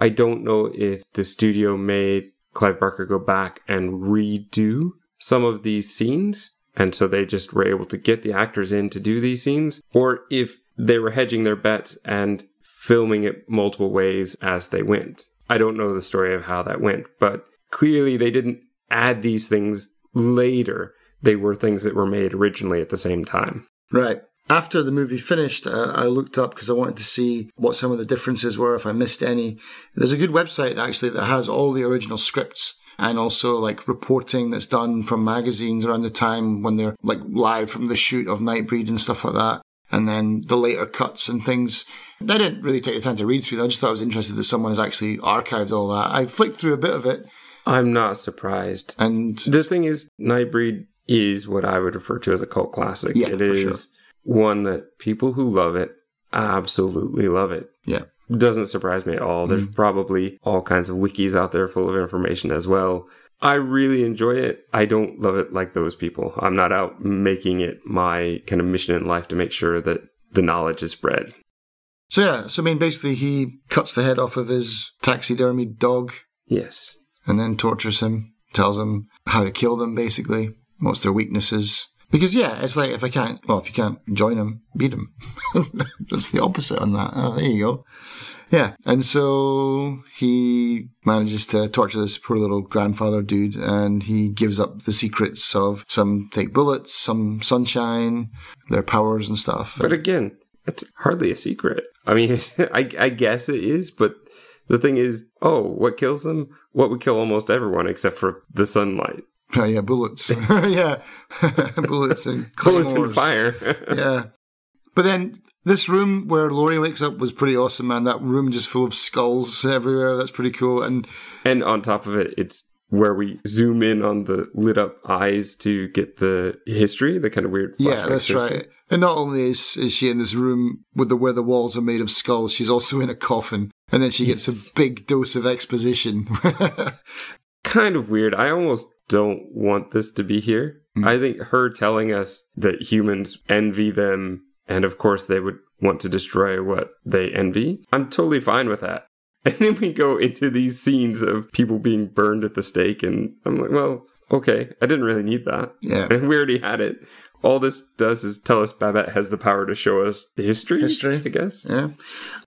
I don't know if the studio made Clive Barker go back and redo some of these scenes, and so they just were able to get the actors in to do these scenes, or if they were hedging their bets and filming it multiple ways as they went. I don't know the story of how that went, but clearly they didn't add these things later. They were things that were made originally at the same time. Right. After the movie finished, uh, I looked up because I wanted to see what some of the differences were, if I missed any. There's a good website actually that has all the original scripts and also like reporting that's done from magazines around the time when they're like live from the shoot of Nightbreed and stuff like that. And then the later cuts and things. I didn't really take the time to read through that. I just thought I was interested that someone has actually archived all that. I flicked through a bit of it I'm not surprised. and The thing is, Nightbreed is what I would refer to as a cult classic. Yeah, it for is sure. One that people who love it absolutely love it. yeah. Doesn't surprise me at all. There's Mm. probably all kinds of wikis out there full of information as well. I really enjoy it. I don't love it like those people. I'm not out making it my kind of mission in life to make sure that the knowledge is spread. So yeah, so I mean basically he cuts the head off of his taxidermy dog Yes. and then tortures him, tells him how to kill them, basically, what's their weaknesses. Because yeah, it's like if I can't, well, if you can't join them, beat them. That's the opposite on that. Oh, there you go. Yeah, and so he manages to torture this poor little grandfather dude, and he gives up the secrets of some take bullets, some sunshine, their powers and stuff. But again, that's hardly a secret. I mean, I, I guess it is, but the thing is, oh, what kills them? What would kill almost everyone except for the sunlight. Oh, yeah, bullets. yeah, bullets and Bullets and fire. yeah. But then this room where Lori wakes up was pretty awesome, man. That room just full of skulls everywhere. That's pretty cool. And and on top of it, it's where we zoom in on the lit up eyes to get the history, the kind of weird. yeah, that's history. right. And not only is, is she in this room with the where the walls are made of skulls, she's also in a coffin. And then she gets a big dose of exposition. Kind of weird. I almost don't want this to be here. Mm. I think her telling us that humans envy them and of course they would want to destroy what they envy. I'm totally fine with that. And then we go into these scenes of people being burned at the stake and I'm like, well, okay, I didn't really need that. yeah. And we already had it. All this does is tell us Babette has the power to show us the history. History. I guess. Yeah.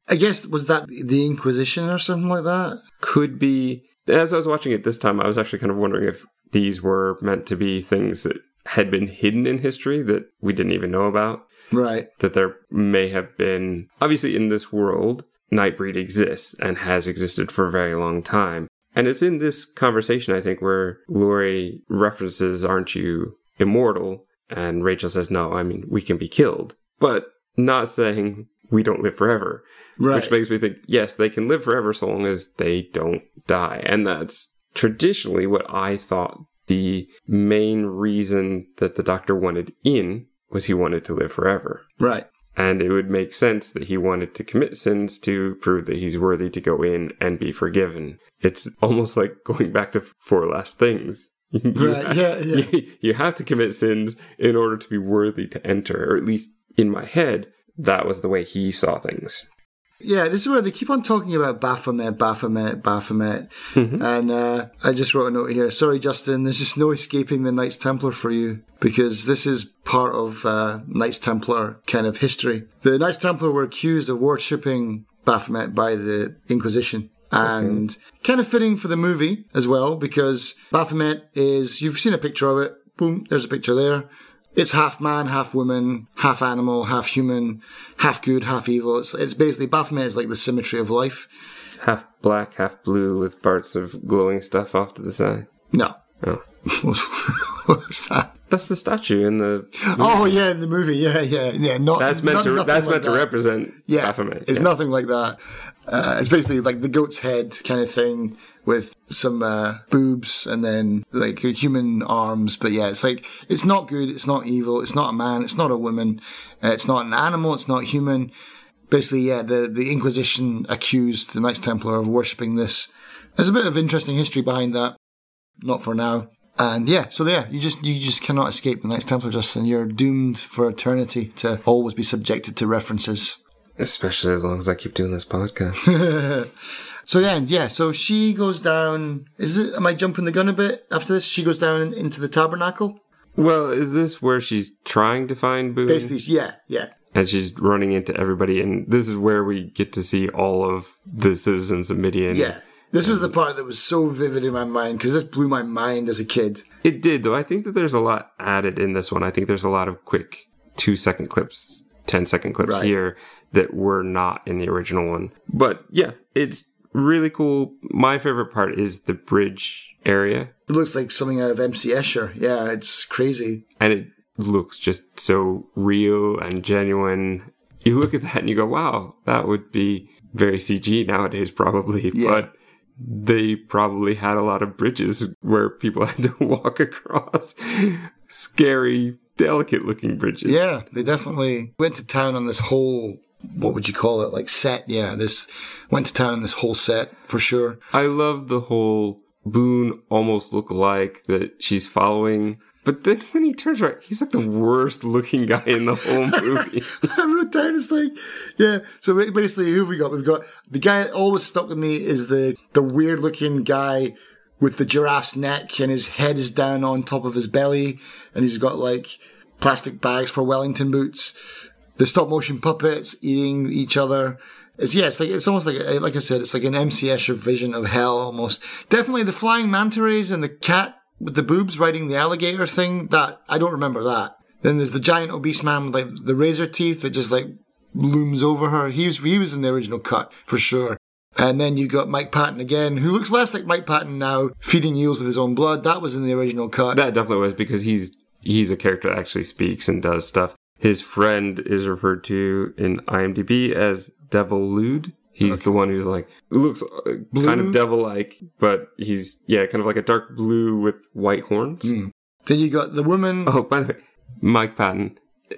I guess, was that the Inquisition or something like that? Could be. As I was watching it this time, I was actually kind of wondering if these were meant to be things that had been hidden in history that we didn't even know about. Right. That there may have been. Obviously, in this world, Nightbreed exists and has existed for a very long time. And it's in this conversation, I think, where Lori references, Aren't you immortal? And Rachel says, No, I mean, we can be killed. But not saying we don't live forever. Right. Which makes me think, yes, they can live forever so long as they don't die. And that's traditionally what I thought the main reason that the doctor wanted in was he wanted to live forever. right. And it would make sense that he wanted to commit sins to prove that he's worthy to go in and be forgiven. It's almost like going back to four last things. You Right, yeah, yeah. You, you have to commit sins in order to be worthy to enter, or at least in my head, that was the way he saw things. Yeah, this is where they keep on talking about Baphomet, Baphomet, Baphomet. And uh, I just wrote a note here. Sorry, Justin, there's just no escaping the Knights Templar for you because this is part of uh, Knights Templar kind of history. The Knights Templar were accused of worshipping Baphomet by the Inquisition. And kind of fitting for the movie as well because Baphomet is, you've seen a picture of it. Boom, there's a picture there. It's half man, half woman, half animal, half human, half good, half evil. It's, it's basically Baphomet is like the symmetry of life. Half black, half blue, with parts of glowing stuff off to the side. No. Oh. What's that? That's the statue in the. Oh yeah, in the movie, yeah, yeah, yeah. Not That's meant not- to. That's like meant to represent Yeah, Baphomet. it's yeah. nothing like that. Uh, it's basically like the goat's head kind of thing with some uh, boobs and then like human arms. But yeah, it's like it's not good. It's not evil. It's not a man. It's not a woman. Uh, it's not an animal. It's not human. Basically, yeah, the the Inquisition accused the Knights Templar of worshipping this. There's a bit of interesting history behind that. Not for now. And yeah, so yeah, you just you just cannot escape the Knights Templar, Justin. You're doomed for eternity to always be subjected to references. Especially as long as I keep doing this podcast. So yeah, and yeah, so she goes down. Is it? Am I jumping the gun a bit after this? She goes down into the tabernacle. well, is this where she's trying to find Boone? Basically, yeah, yeah, and she's running into everybody, and this is where we get to see all of the citizens of Midian. yeah. This was the part that was so vivid in my mind because this blew my mind as a kid. It did, though. I think that there's a lot added in this one. I think there's a lot of quick two second clips, 10 second clips Right. here that were not in the original one. But yeah, it's really cool. My favorite part is the bridge area, It looks like something out of MC Escher. Yeah, it's crazy. and it looks just so real and genuine. You look at that and you go, wow, that would be very CG nowadays, probably. Yeah. But they probably had a lot of bridges where people had to walk across scary, delicate looking bridges. Yeah, they definitely went to town on this whole. What would you call it? Like set? Yeah, this went to town on this whole set for sure. I love the whole Boone almost look like that she's following. But then when he turns around, he's like the worst looking guy in the whole movie. I wrote down it's like, yeah. So basically, who have we got? We've got the guy that always stuck with me is the the weird looking guy with the giraffe's neck and his head is down on top of his belly, and he's got like plastic bags for Wellington boots. The stop motion puppets eating each other. It's yeah, it's like it's almost like uh, like I said, it's like an MC Escher vision of hell almost. Definitely the flying manta rays and the cat with the boobs riding the alligator thing. That I don't remember that. Then there's the giant obese man with like the razor teeth that just like looms over her. He was he was in the original cut for sure. And then you got Mike Patton again, who looks less like Mike Patton now, feeding eels with his own blood. That was in the original cut. that definitely was because he's he's a character that actually speaks and does stuff. His friend is referred to in IMDb as Devil Lude. He's the one who's like looks uh, kind of devil-like, but he's yeah, kind of like a dark blue with white horns. then you got the woman. Oh, by the way, Mike Patton.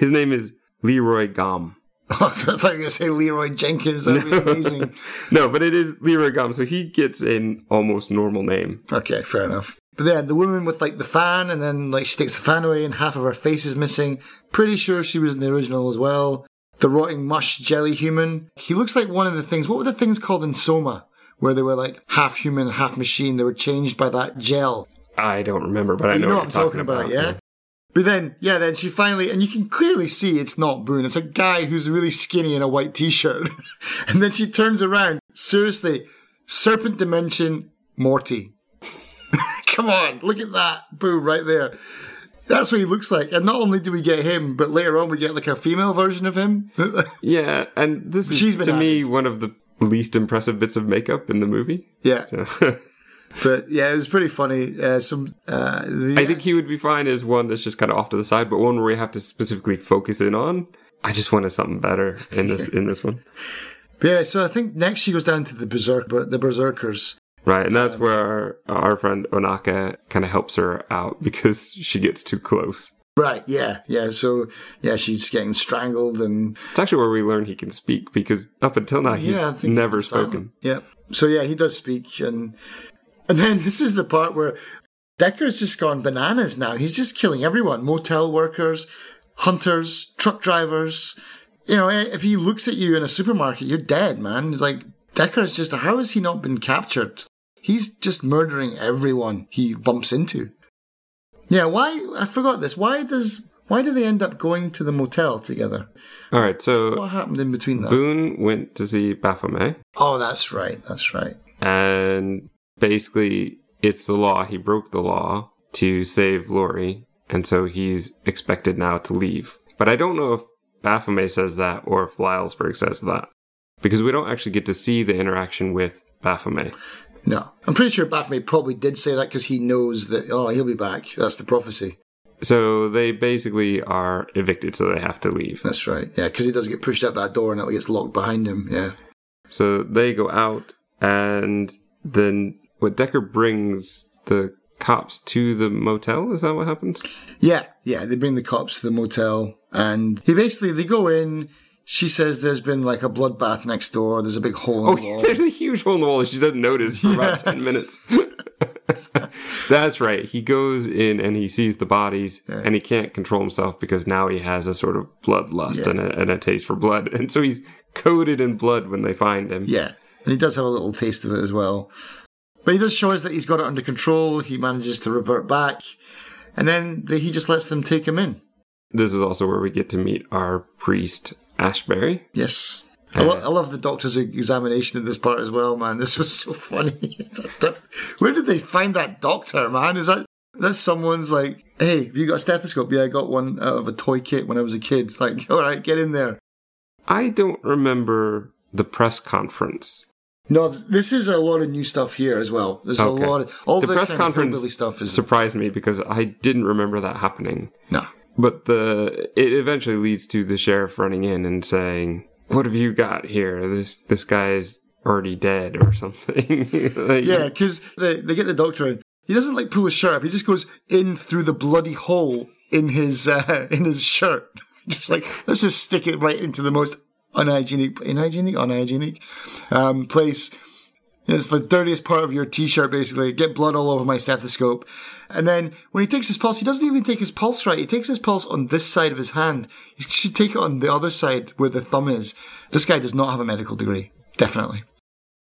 His name is Leroy Gom. I thought you were going to say Leroy Jenkins. That'd be amazing. No, but it is Leroy Gom, so he gets an almost normal name. Okay, fair enough. But then the woman with like the fan, and then like she takes the fan away, and half of her face is missing. Pretty sure she was in the original as well. The rotting mush jelly human. He looks like one of the things. What were the things called in Soma, where they were like half human, half machine? They were changed by that gel. I don't remember, but I You know, know what what I'm talking about, yeah? But then, yeah, then she finally, and you can clearly see it's not Boone. It's a guy who's really skinny in a white t-shirt. and then she turns around. Seriously, Serpent Dimension Morty. Come on, look at that. Boom, right there. That's what he looks like. And not only do we get him, but later on we get like a female version of him. Yeah, and this is to me one of the least impressive bits of makeup in the movie. yeah. So, But yeah, it was pretty funny. Uh, some, uh, the, I think he would be fine as one that's just kind of off to the side, but one where we have to specifically focus in on. I just wanted something better in this in this one, yeah, so I think next she goes down to the berserk, the berserkers. Right? And that's um, where our, our friend Ohnaka kind of helps her out because she gets too close. Right, yeah, yeah. So yeah, she's getting strangled and It's actually where we learn he can speak because up until now he's yeah, never he's silent. spoken. Yeah. So yeah, he does speak, and and then this is the part where Decker's just gone bananas. Now he's just killing everyone: motel workers, hunters, truck drivers. You know, eh, if he looks at you in a supermarket, you're dead, man. It's like Decker's just how has he not been captured? He's just murdering everyone he bumps into. Yeah, why? I forgot this. Why does why do they end up going to the motel together? All right, so What happened in between that? Boone went to see Baphomet. Oh, that's right. That's right. and basically it's the law. He broke the law to save Lori, and so he's expected now to leave. But I don't know if Baphomet says that or if Lylesburg says that because we don't actually get to see the interaction with Baphomet. No, I'm pretty sure Baphomet probably did say that because he knows that oh he'll be back. That's the prophecy. So they basically are evicted, so they have to leave. That's right. Yeah, because he does get pushed out that door and it gets locked behind him. Yeah. So they go out, and then what Decker brings the cops to the motel. Is that what happens? Yeah, yeah. They bring the cops to the motel and he basically they go in. She says there's been like a bloodbath next door. There's a big hole in the Oh, wall. there's a huge hole in the wall that she doesn't notice for about 10 minutes. That's right. He goes in and he sees the bodies and he can't control himself because now he has a sort of bloodlust Yeah. and, a, and a taste for blood. And so he's coated in blood when they find him. Yeah, and he does have a little taste of it as well. But he does show us that he's got it under control. He manages to revert back, and then the, he just lets them take him in. This is also where we get to meet our priest, Ashberry. Yes. I, lo- I love the doctor's examination in this part as well, man. This was so funny. Where did they find that doctor, man? Is that that's someone's like, hey, have you got a stethoscope? Yeah, I got one out of a toy kit when I was a kid. It's like, all right, get in there. I don't remember the press conference. No, this is a lot of new stuff here as well. There's Okay. a lot of all the press conference stuff is surprised me because I didn't remember that happening. no. But the it eventually leads to the sheriff running in and saying, "What have you got here? This this guy's already dead or something." Like, Yeah, because they, they get the doctor in. He doesn't like pull his shirt up. He just goes in through the bloody hole in his uh, in his shirt. Just like let's just stick it right into the most unhygienic, unhygienic, unhygienic um, place. It's the dirtiest part of your t-shirt, basically. Get blood all over my stethoscope. And then when he takes his pulse, he doesn't even take his pulse right. He takes his pulse on this side of his hand. He should take it on the other side where the thumb is. This guy does not have a medical degree. Definitely.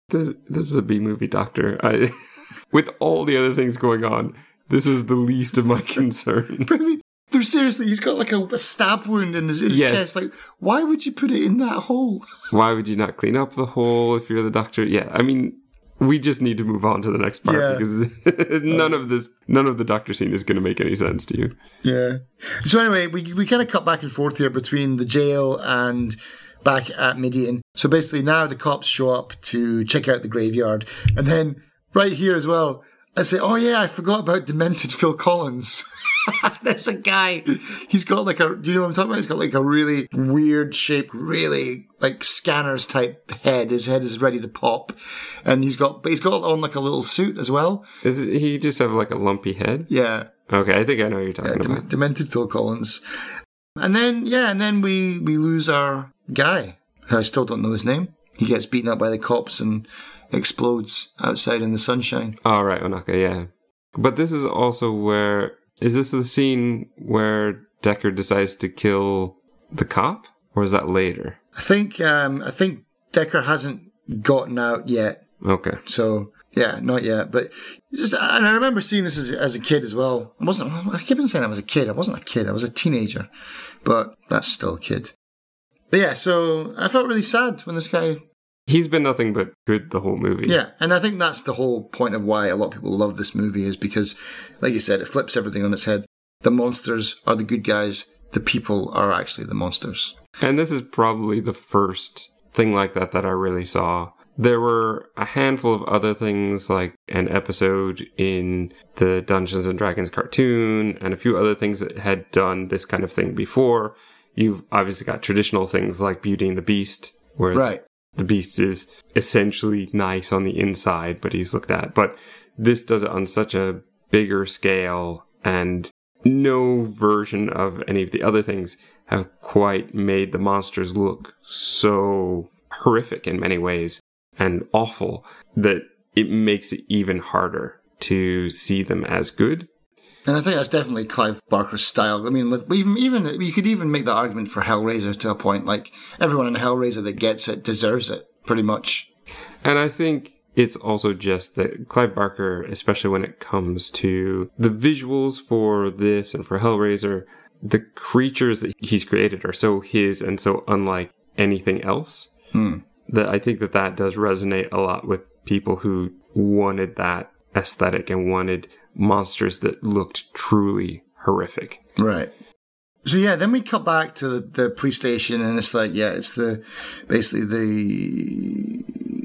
this this is a B movie doctor. I with all the other things going on, this is the least of my concern. But I mean, seriously, he's got like a, a stab wound in his, his Yes. chest. Like, why would you put it in that hole? Why would you not clean up the hole if you're the doctor? Yeah, I mean. We just need to move on to the next part Yeah. because none of this, none of the doctor scene is going to make any sense to you. Yeah. So anyway, we we kind of cut back and forth here between the jail and back at Midian. So basically, now the cops show up to check out the graveyard, and then right here as well, I say, "Oh yeah, I forgot about demented Phil Collins." There's a guy. He's got like a. Do you know what I'm talking about? He's got like a really weird shaped, really like scanners type head. His head is ready to pop, and he's got. But he's got on like a little suit as well. Is it, he just have like a lumpy head? Yeah. Okay, I think I know what you're talking Dem- about. demented Phil Collins. And then, yeah, and then we, we lose our guy. I still don't know his name. He gets beaten up by the cops and explodes outside in the sunshine. All right, Ohnaka, yeah. But this is also where is this the scene where Decker decides to kill the cop, or is that later? I think um, I think Decker hasn't gotten out yet. Okay. So yeah, not yet. But just, and I remember seeing this as, as a kid as well. I wasn't. I keep on saying I was a kid. I wasn't a kid. I was a teenager, but that's still a kid. But yeah, so I felt really sad when this guy. He's been nothing but good the whole movie. Yeah, and I think that's the whole point of why a lot of people love this movie is because, like you said, it flips everything on its head. The monsters are the good guys. The people are actually the monsters. And this is probably the first thing like that that I really saw. There were a handful of other things like an episode in the Dungeons and Dragons cartoon and a few other things that had done this kind of thing before. You've obviously got traditional things like Beauty and the Beast, where Right. The beast is essentially nice on the inside, but he's looked at. But this does it on such a bigger scale, and no version of any of the other things have quite made the monsters look so horrific in many ways and awful that it makes it even harder to see them as good. And I think that's definitely Clive Barker's style. I mean, with even even you could even make the argument for Hellraiser to a point. Like everyone in Hellraiser that gets it deserves it, pretty much. And I think it's also just that Clive Barker, especially when it comes to the visuals for this and for Hellraiser, the creatures that he's created are so his and so unlike anything else hmm. that I think that that does resonate a lot with people who wanted that aesthetic and wanted monsters that looked truly horrific. Right. So yeah, then we cut back to the, the police station, and it's like, yeah, it's the basically the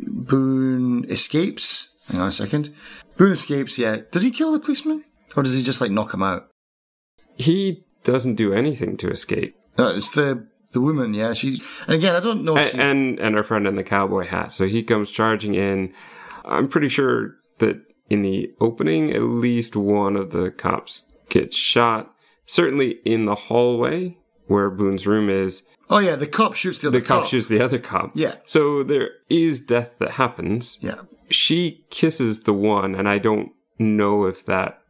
Boone escapes. Hang on a second. Boone escapes. Yeah. Does he kill the policeman, or does he just like knock him out? He doesn't do anything to escape. No, it's the the woman. Yeah, she. And again, I don't know. If A- she, and and our friend in the cowboy hat. So he comes charging in. I'm pretty sure that in the opening, at least one of the cops gets shot. Certainly in the hallway where Boone's room is, oh yeah, the cop shoots the other the cop shoots the other cop. Yeah. So there is death that happens. Yeah. She kisses the one, and I don't know if that.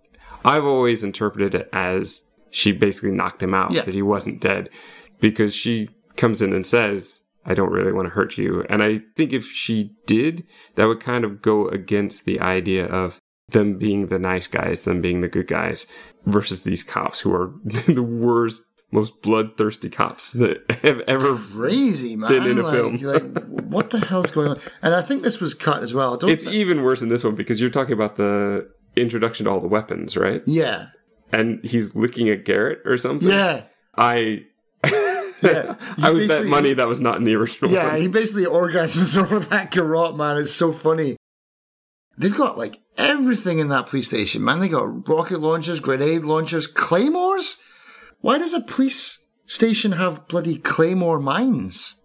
I've always interpreted it as she basically knocked him out, Yeah. that he wasn't dead, because she comes in and says, I don't really want to hurt you. And I think if she did, that would kind of go against the idea of them being the nice guys, them being the good guys, versus these cops who are the worst, most bloodthirsty cops that have ever Crazy man. Been in a like, film. like, what the hell's going on? And I think this was cut as well. It's even worse in this one because you're talking about the introduction to all the weapons, right? yeah. And he's looking at Garrett or something. Yeah. I Yeah. I would bet money that was not in the original Yeah, one. he basically orgasms over that garrote, man. It's so funny. They've got like everything in that police station, man. They got rocket launchers, grenade launchers, claymores. Why does a police station have bloody claymore mines?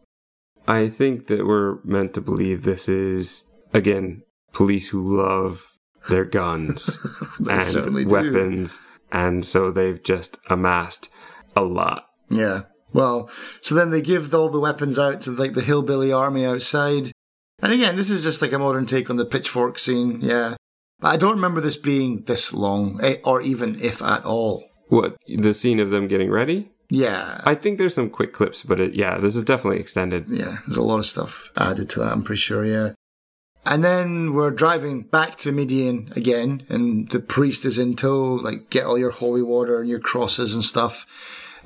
I think that we're meant to believe this is again police who love their guns and do. weapons, and so they've just amassed a lot. Yeah. Well, so then they give all the weapons out to like the hillbilly army outside. And again, this is just like a modern take on the pitchfork scene. Yeah. But I don't remember this being this long, eh, or even if at all. What the scene of them getting ready? Yeah. I think there's some quick clips, but it, yeah, this is definitely extended. Yeah, there's a lot of stuff added to that, I'm pretty sure, yeah. And then we're driving back to Midian again, and the priest is in tow, like, get all your holy water and your crosses and stuff.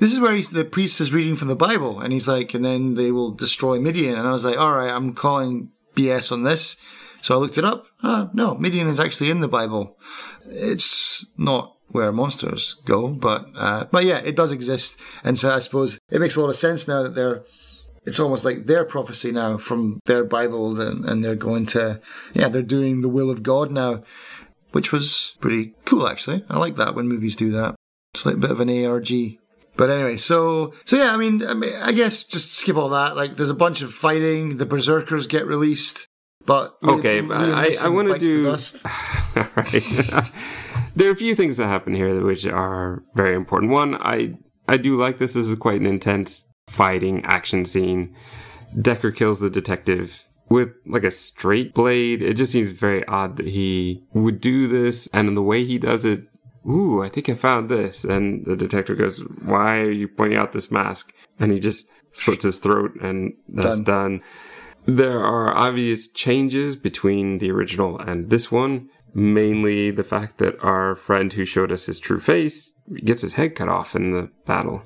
This is where he's, the priest is reading from the Bible, and he's like, and then they will destroy Midian. And I was like, alright, I'm calling BS on this. So I looked it up. Ah, no, Midian is actually in the Bible. It's not where monsters go, but, uh, but yeah, it does exist. And so I suppose it makes a lot of sense now that they're, it's almost like their prophecy now from their Bible, and, and they're going to, yeah, they're doing the will of God now, which was pretty cool actually. I like that when movies do that. It's like a bit of an ARG. But anyway, so so yeah, I mean, I mean, I guess just skip all that. Like, there's a bunch of fighting. The berserkers get released, but Okay, I, I want to do. dust. Alright. there are a few things that happen here which are very important. One, I I do like this. This is quite an intense fighting action scene. Decker kills the detective with like a straight blade. It just seems very odd that he would do this, and the way he does it. Ooh, I think I found this. And the detective goes, Why are you pointing out this mask? And he just slits his throat, and that's done. done. There are obvious changes between the original and this one. Mainly the fact that our friend who showed us his true face gets his head cut off in the battle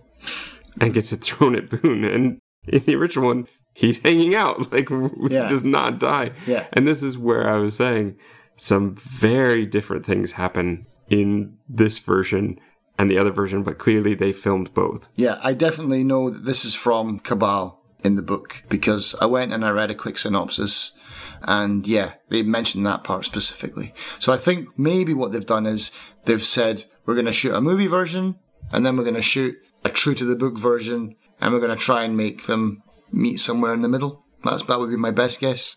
and gets it thrown at Boone. And in the original one, he's hanging out, like yeah. he does not die. Yeah. And this is where I was saying some very different things happen in this version and the other version, but clearly they filmed both. Yeah, I definitely know that this is from Cabal in the book because I went and I read a quick synopsis and yeah, they mentioned that part specifically. So I think maybe what they've done is they've said, we're going to shoot a movie version and then we're going to shoot a true to the book version and we're going to try and make them meet somewhere in the middle. That's, that would be my best guess.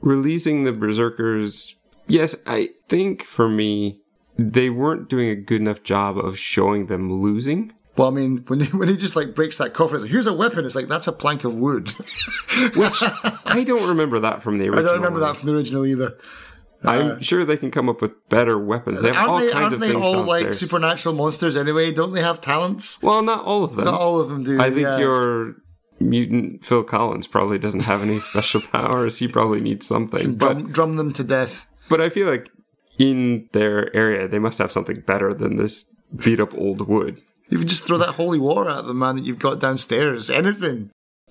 Releasing the Berserkers, yes, I think for me, they weren't doing a good enough job of showing them losing. Well, I mean, when he, when he just like breaks that coffer, it's like, here's a weapon. It's like that's a plank of wood. Which I don't remember that from the original. I don't remember that from the original either. I'm uh, sure they can come up with better weapons. They have all they, kinds of they things all downstairs. like supernatural monsters anyway? Don't they have talents? Well, not all of them. Not all of them do. I think yeah. your mutant Phil Collins probably doesn't have any special powers. He probably needs something. Drum, but, drum them to death. But I feel like in their area, they must have something better than this beat up old wood. You can just throw that holy water at the man that you've got downstairs. Anything.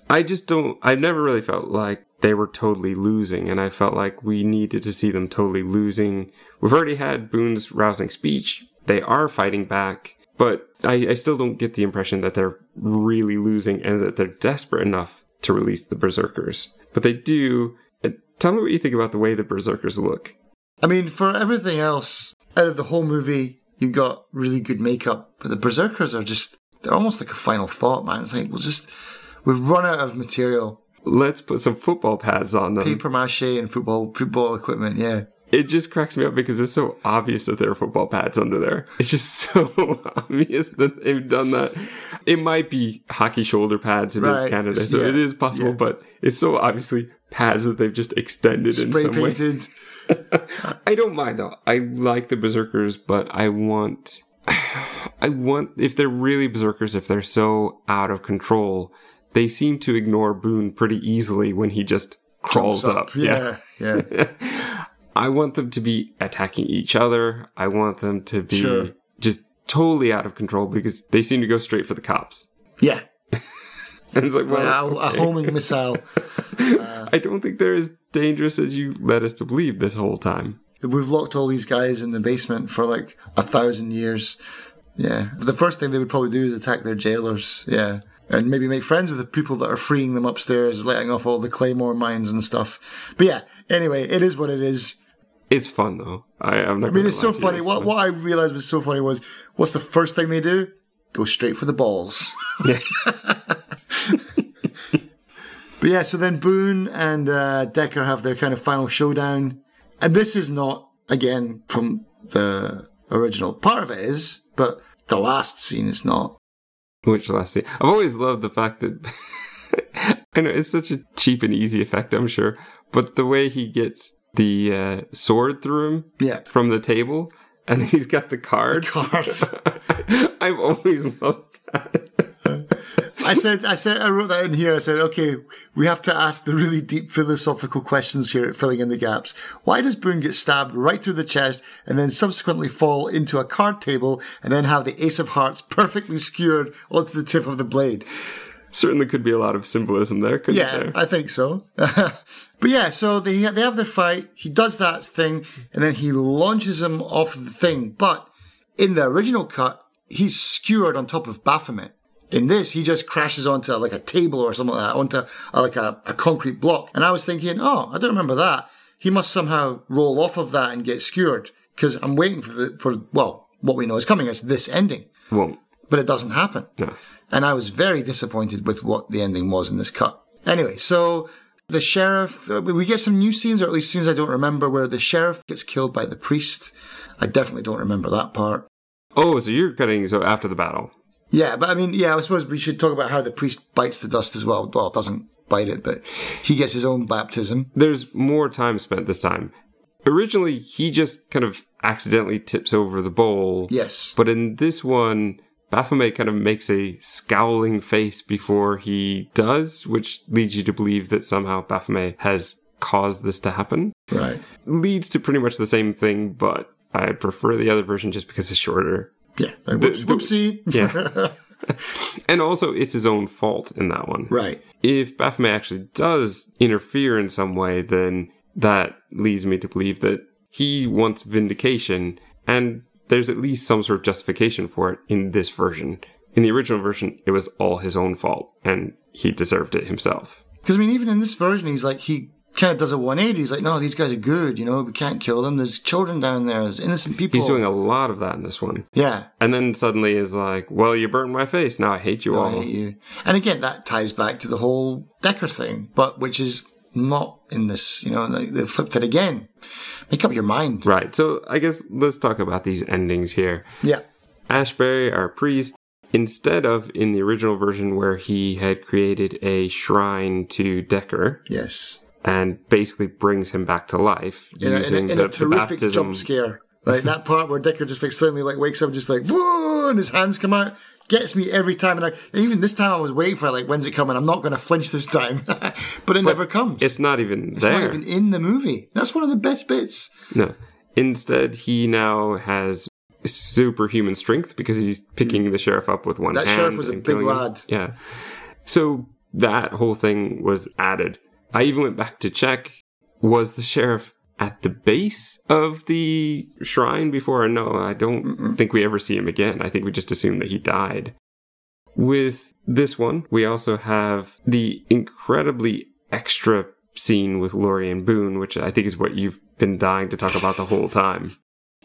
I just don't. I never really felt like they were totally losing, and I felt like we needed to see them totally losing. We've already had Boone's rousing speech. They are fighting back, but I, I still don't get the impression that they're really losing and that they're desperate enough to release the Berserkers. But they do. Uh, tell me what you think about the way the Berserkers look. I mean, for everything else, out of the whole movie, you got really good makeup, but the Berserkers are just, they're almost like a final thought, man. It's like, we'll just, we've run out of material. Let's put some football pads on them. Paper mache and football, football equipment, yeah. It just cracks me up because it's so obvious that there are football pads under there. It's just so obvious that they've done that. It might be hockey shoulder pads in right. Canada, so yeah. it is possible, yeah. but it's so obviously pads that they've just extended Spray in some painted. way. I don't mind though. I like the berserkers, but I want I want if they're really berserkers, if they're so out of control, they seem to ignore Boone pretty easily when he just crawls up. up. Yeah, yeah. yeah. I want them to be attacking each other. I want them to be sure. just totally out of control because they seem to go straight for the cops. Yeah. and it's like, well, wow, okay. a homing missile. Uh, I don't think they're as dangerous as you led us to believe this whole time. We've locked all these guys in the basement for like a thousand years. Yeah. The first thing they would probably do is attack their jailers. Yeah. And maybe make friends with the people that are freeing them upstairs, letting off all the claymore mines and stuff. But yeah, anyway, it is what it is. It's fun though. I, am not. I mean, it's so funny. It's what fun. what I realized was so funny was what's the first thing they do? Go straight for the balls. Yeah. But yeah, so then Boone and uh, Decker have their kind of final showdown. And this is not, again, from the original. Part of it is, but the last scene is not. Which last scene? I've always loved the fact that. I know it's such a cheap and easy effect, I'm sure. But the way he gets the uh, sword through him yeah. from the table, and he's got the card. The card. I've always loved that. I said, I said, I wrote that in here. I said, okay, we have to ask the really deep philosophical questions here at filling in the gaps. Why does Boone get stabbed right through the chest and then subsequently fall into a card table and then have the Ace of Hearts perfectly skewered onto the tip of the blade? Certainly could be a lot of symbolism there, couldn't yeah, there? I think so. but yeah, so they, they have their fight. He does that thing and then he launches him off the thing. But in the original cut, he's skewered on top of Baphomet. In this, he just crashes onto like a table or something like that, onto uh, like a, a concrete block. And I was thinking, oh, I don't remember that. He must somehow roll off of that and get skewered because I'm waiting for the, for, well, what we know is coming is this ending. Won't. But it doesn't happen. No. And I was very disappointed with what the ending was in this cut. Anyway, so the sheriff, uh, we get some new scenes, or at least scenes I don't remember, where the sheriff gets killed by the priest. I definitely don't remember that part. Oh, so you're cutting so after the battle? Yeah, but I mean, yeah, I suppose we should talk about how the priest bites the dust as well. Well, doesn't bite it, but he gets his own baptism. There's more time spent this time. Originally, he just kind of accidentally tips over the bowl. Yes. But in this one, Baphomet kind of makes a scowling face before he does, which leads you to believe that somehow Baphomet has caused this to happen. Right. Leads to pretty much the same thing, but I prefer the other version just because it's shorter. Yeah. Like, whoops, the- whoopsie. Yeah. and also, it's his own fault in that one. Right. If Baphomet actually does interfere in some way, then that leads me to believe that he wants vindication, and there's at least some sort of justification for it in this version. In the original version, it was all his own fault, and he deserved it himself. Because I mean, even in this version, he's like he kind of does a 180. He's like, no, these guys are good. You know, we can't kill them. There's children down there. There's innocent people. He's doing a lot of that in this one. yeah. And then suddenly is like, well, you burned my face. Now I hate you I all. I hate you. And again, that ties back to the whole Decker thing, but which is not in this. You know, they, they flipped it again. Make up your mind. Right. So I guess let's talk about these endings here. Yeah. Ashberry, our priest, instead of in the original version where he had created a shrine to Decker Yes. And basically brings him back to life In a, in using a, in the, a the baptism. jump scare. Like that part where Decker just like suddenly like wakes up, just like whoa, and his hands come out. Gets me every time, and I and even this time I was waiting for it, like when's it coming? I'm not going to flinch this time, but it never comes. It's not even It's there. not even in the movie. That's one of the best bits. No. Instead, he now has superhuman strength because he's picking mm. the sheriff up with one That hand. That sheriff was a big killing him. lad. Yeah. So that whole thing was added. I even went back to check was the sheriff at the base of the shrine before? No, I don't think we ever see him again. I think we just assume that he died. With this one, we also have the incredibly extra scene with Lori and Boone, which I think is what you've been dying to talk about the whole time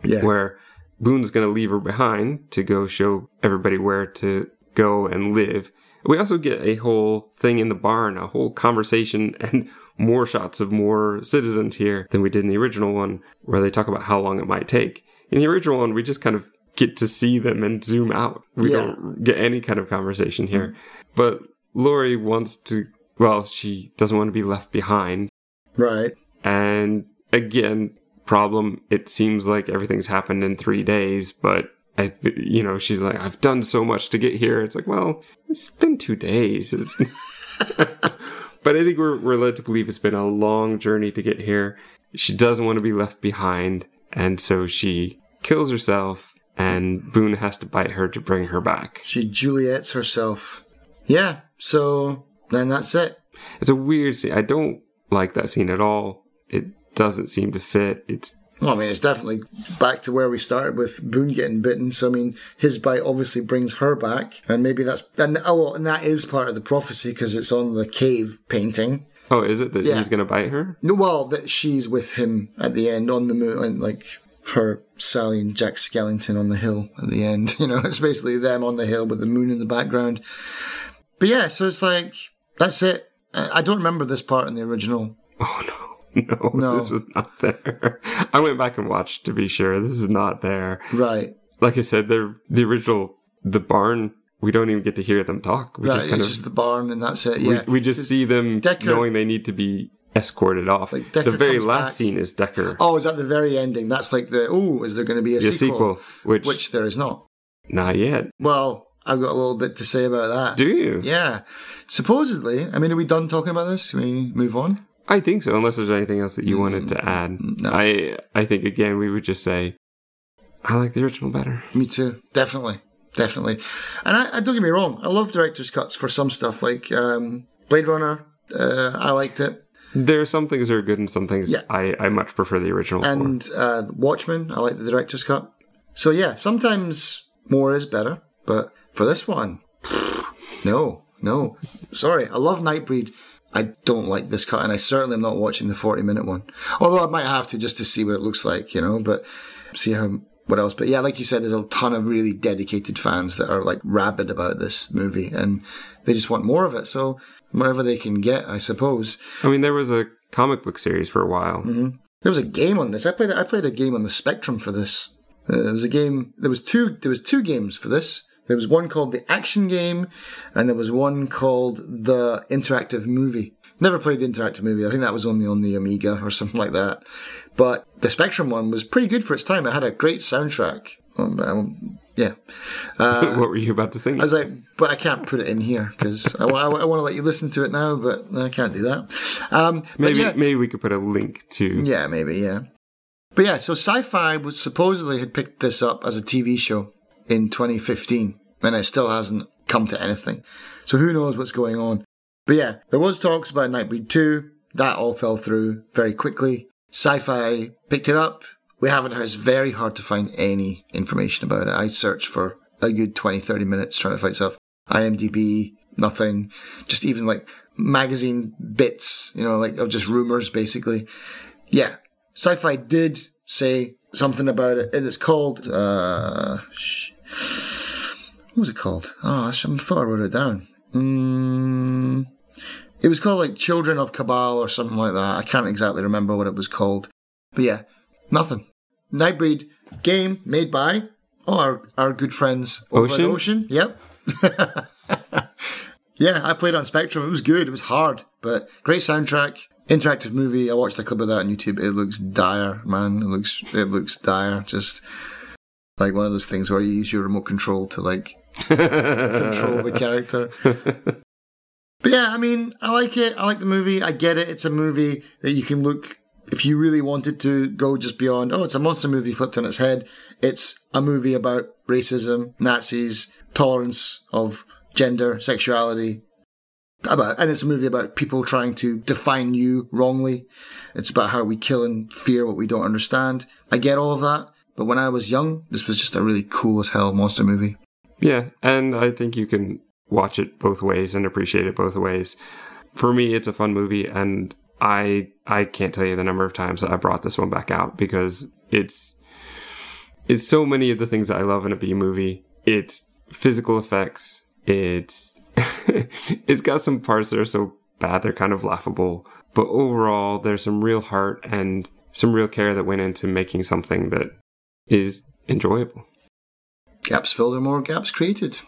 Yeah. where Boone's going to leave her behind to go show everybody where to go and live. We also get a whole thing in the barn, a whole conversation and more shots of more citizens here than we did in the original one, where they talk about how long it might take. In the original one, we just kind of get to see them and zoom out. We Yeah. don't get any kind of conversation here. But Lori wants to, well, she doesn't want to be left behind. Right. And again, problem, it seems like everything's happened in three days, but I, you know, she's like, I've done so much to get here. It's like, well, it's been two days. It's but I think we're, we're led to believe it's been a long journey to get here. She doesn't want to be left behind. And so she kills herself and Boone has to bite her to bring her back. She Juliet's herself. Yeah. So then that's it. It's a weird scene. I don't like that scene at all. It doesn't seem to fit. It's Well, I mean, it's definitely back to where we started with Boone getting bitten. So, I mean, his bite obviously brings her back, and maybe that's and oh, well, and that is part of the prophecy because it's on the cave painting. Oh, is it that Yeah. he's going to bite her? No, well, that she's with him at the end on the moon, and like her Sally and Jack Skellington on the hill at the end. You know, it's basically them on the hill with the moon in the background. But yeah, so it's like that's it. I I don't remember this part in the original. Oh no, no, No. this was not there. I went back and watched to be sure. This is not there. Right. Like I said, they're the original, the barn. We don't even get to hear them talk. We Right. just kind It's of just the barn, and that's it. Yeah. we just see them Decker- knowing they need to be escorted off. Like, the very last back. scene is Decker. Oh, is that the very ending? That's like the oh, is there going to be a, the sequel? sequel, which, Which there is not. not yet. Well, I've got a little bit to say about that. Do you? Yeah, supposedly. I mean, are we done talking about this? Can we move on? I think so. Unless there's anything else that you wanted to add, Mm, no. I I think again we would just say I like the original better. Me too. Definitely, definitely. And I, I don't get me wrong. I love director's cuts for some stuff, like um, Blade Runner. Uh, I liked it, There are some things that are good and some things Yeah. I, I much prefer the original. and uh, Watchmen. I like the director's cut. So yeah, sometimes more is better, but for this one, no, no. Sorry, I love Nightbreed. I don't like this cut, and I certainly am not watching the forty-minute one. Although I might have to just to see what it looks like, you know. But see how what else. But yeah, like you said, there's a ton of really dedicated fans that are like rabid about this movie, and they just want more of it. So whatever they can get, I suppose. I mean, there was a comic book series for a while. Mm-hmm. There was a game on this. I played. I played a game on the Spectrum for this. Uh, there was a game. There was two. There was two games for this. There was one called the Action Game, and there was one called the Interactive Movie. Never played the interactive movie. I think that was only on the Amiga or something like that. But the Spectrum one was pretty good for its time. It had a great soundtrack. Um, um, yeah. Uh, what were you about to sing? I was like, but I can't put it in here because I, I, I want to let you listen to it now, but I can't do that. Um, maybe yeah, maybe we could put a link to. yeah, maybe, yeah. But yeah, so Sci-Fi was supposedly had picked this up as a TV show in 2015, and it still hasn't come to anything. So who knows what's going on? But yeah, there was talks about Nightbreed 2. That all fell through very quickly. Sci-Fi picked it up. We haven't. It's very hard to find any information about it. I searched for a good 20, 30 minutes trying to find stuff. IMDb, nothing. Just even like magazine bits, you know, like of just rumors, basically. Yeah, Sci-Fi did say something about it. It is called. Uh, what was it called? Oh, I thought I wrote it down. Mm, it was called like Children of Cabal or something like that. I can't exactly remember what it was called. But yeah, nothing. Nightbreed game made by oh, our, our good friends over Ocean? Ocean. Yep. yeah, I played on Spectrum. It was good. It was hard, but great soundtrack. Interactive movie. I watched a clip of that on YouTube. It looks dire, man. It looks it looks dire. Just like one of those things where you use your remote control to like control the character. But yeah, I mean, I like it. I like the movie. I get it. It's a movie that you can look, if you really wanted to go just beyond, oh, it's a monster movie flipped on its head. It's a movie about racism, Nazis, tolerance of gender, sexuality. About, and it's a movie about people trying to define you wrongly. It's about how we kill and fear what we don't understand. I get all of that. But when I was young, this was just a really cool as hell monster movie. Yeah, and I think you can watch it both ways and appreciate it both ways. For me, it's a fun movie, and I I can't tell you the number of times that I brought this one back out because it's it's so many of the things that I love in a B movie. It's physical effects. It's it's got some parts that are so bad they're kind of laughable, but overall there's some real heart and some real care that went into making something that is enjoyable. Gaps filled or more gaps created.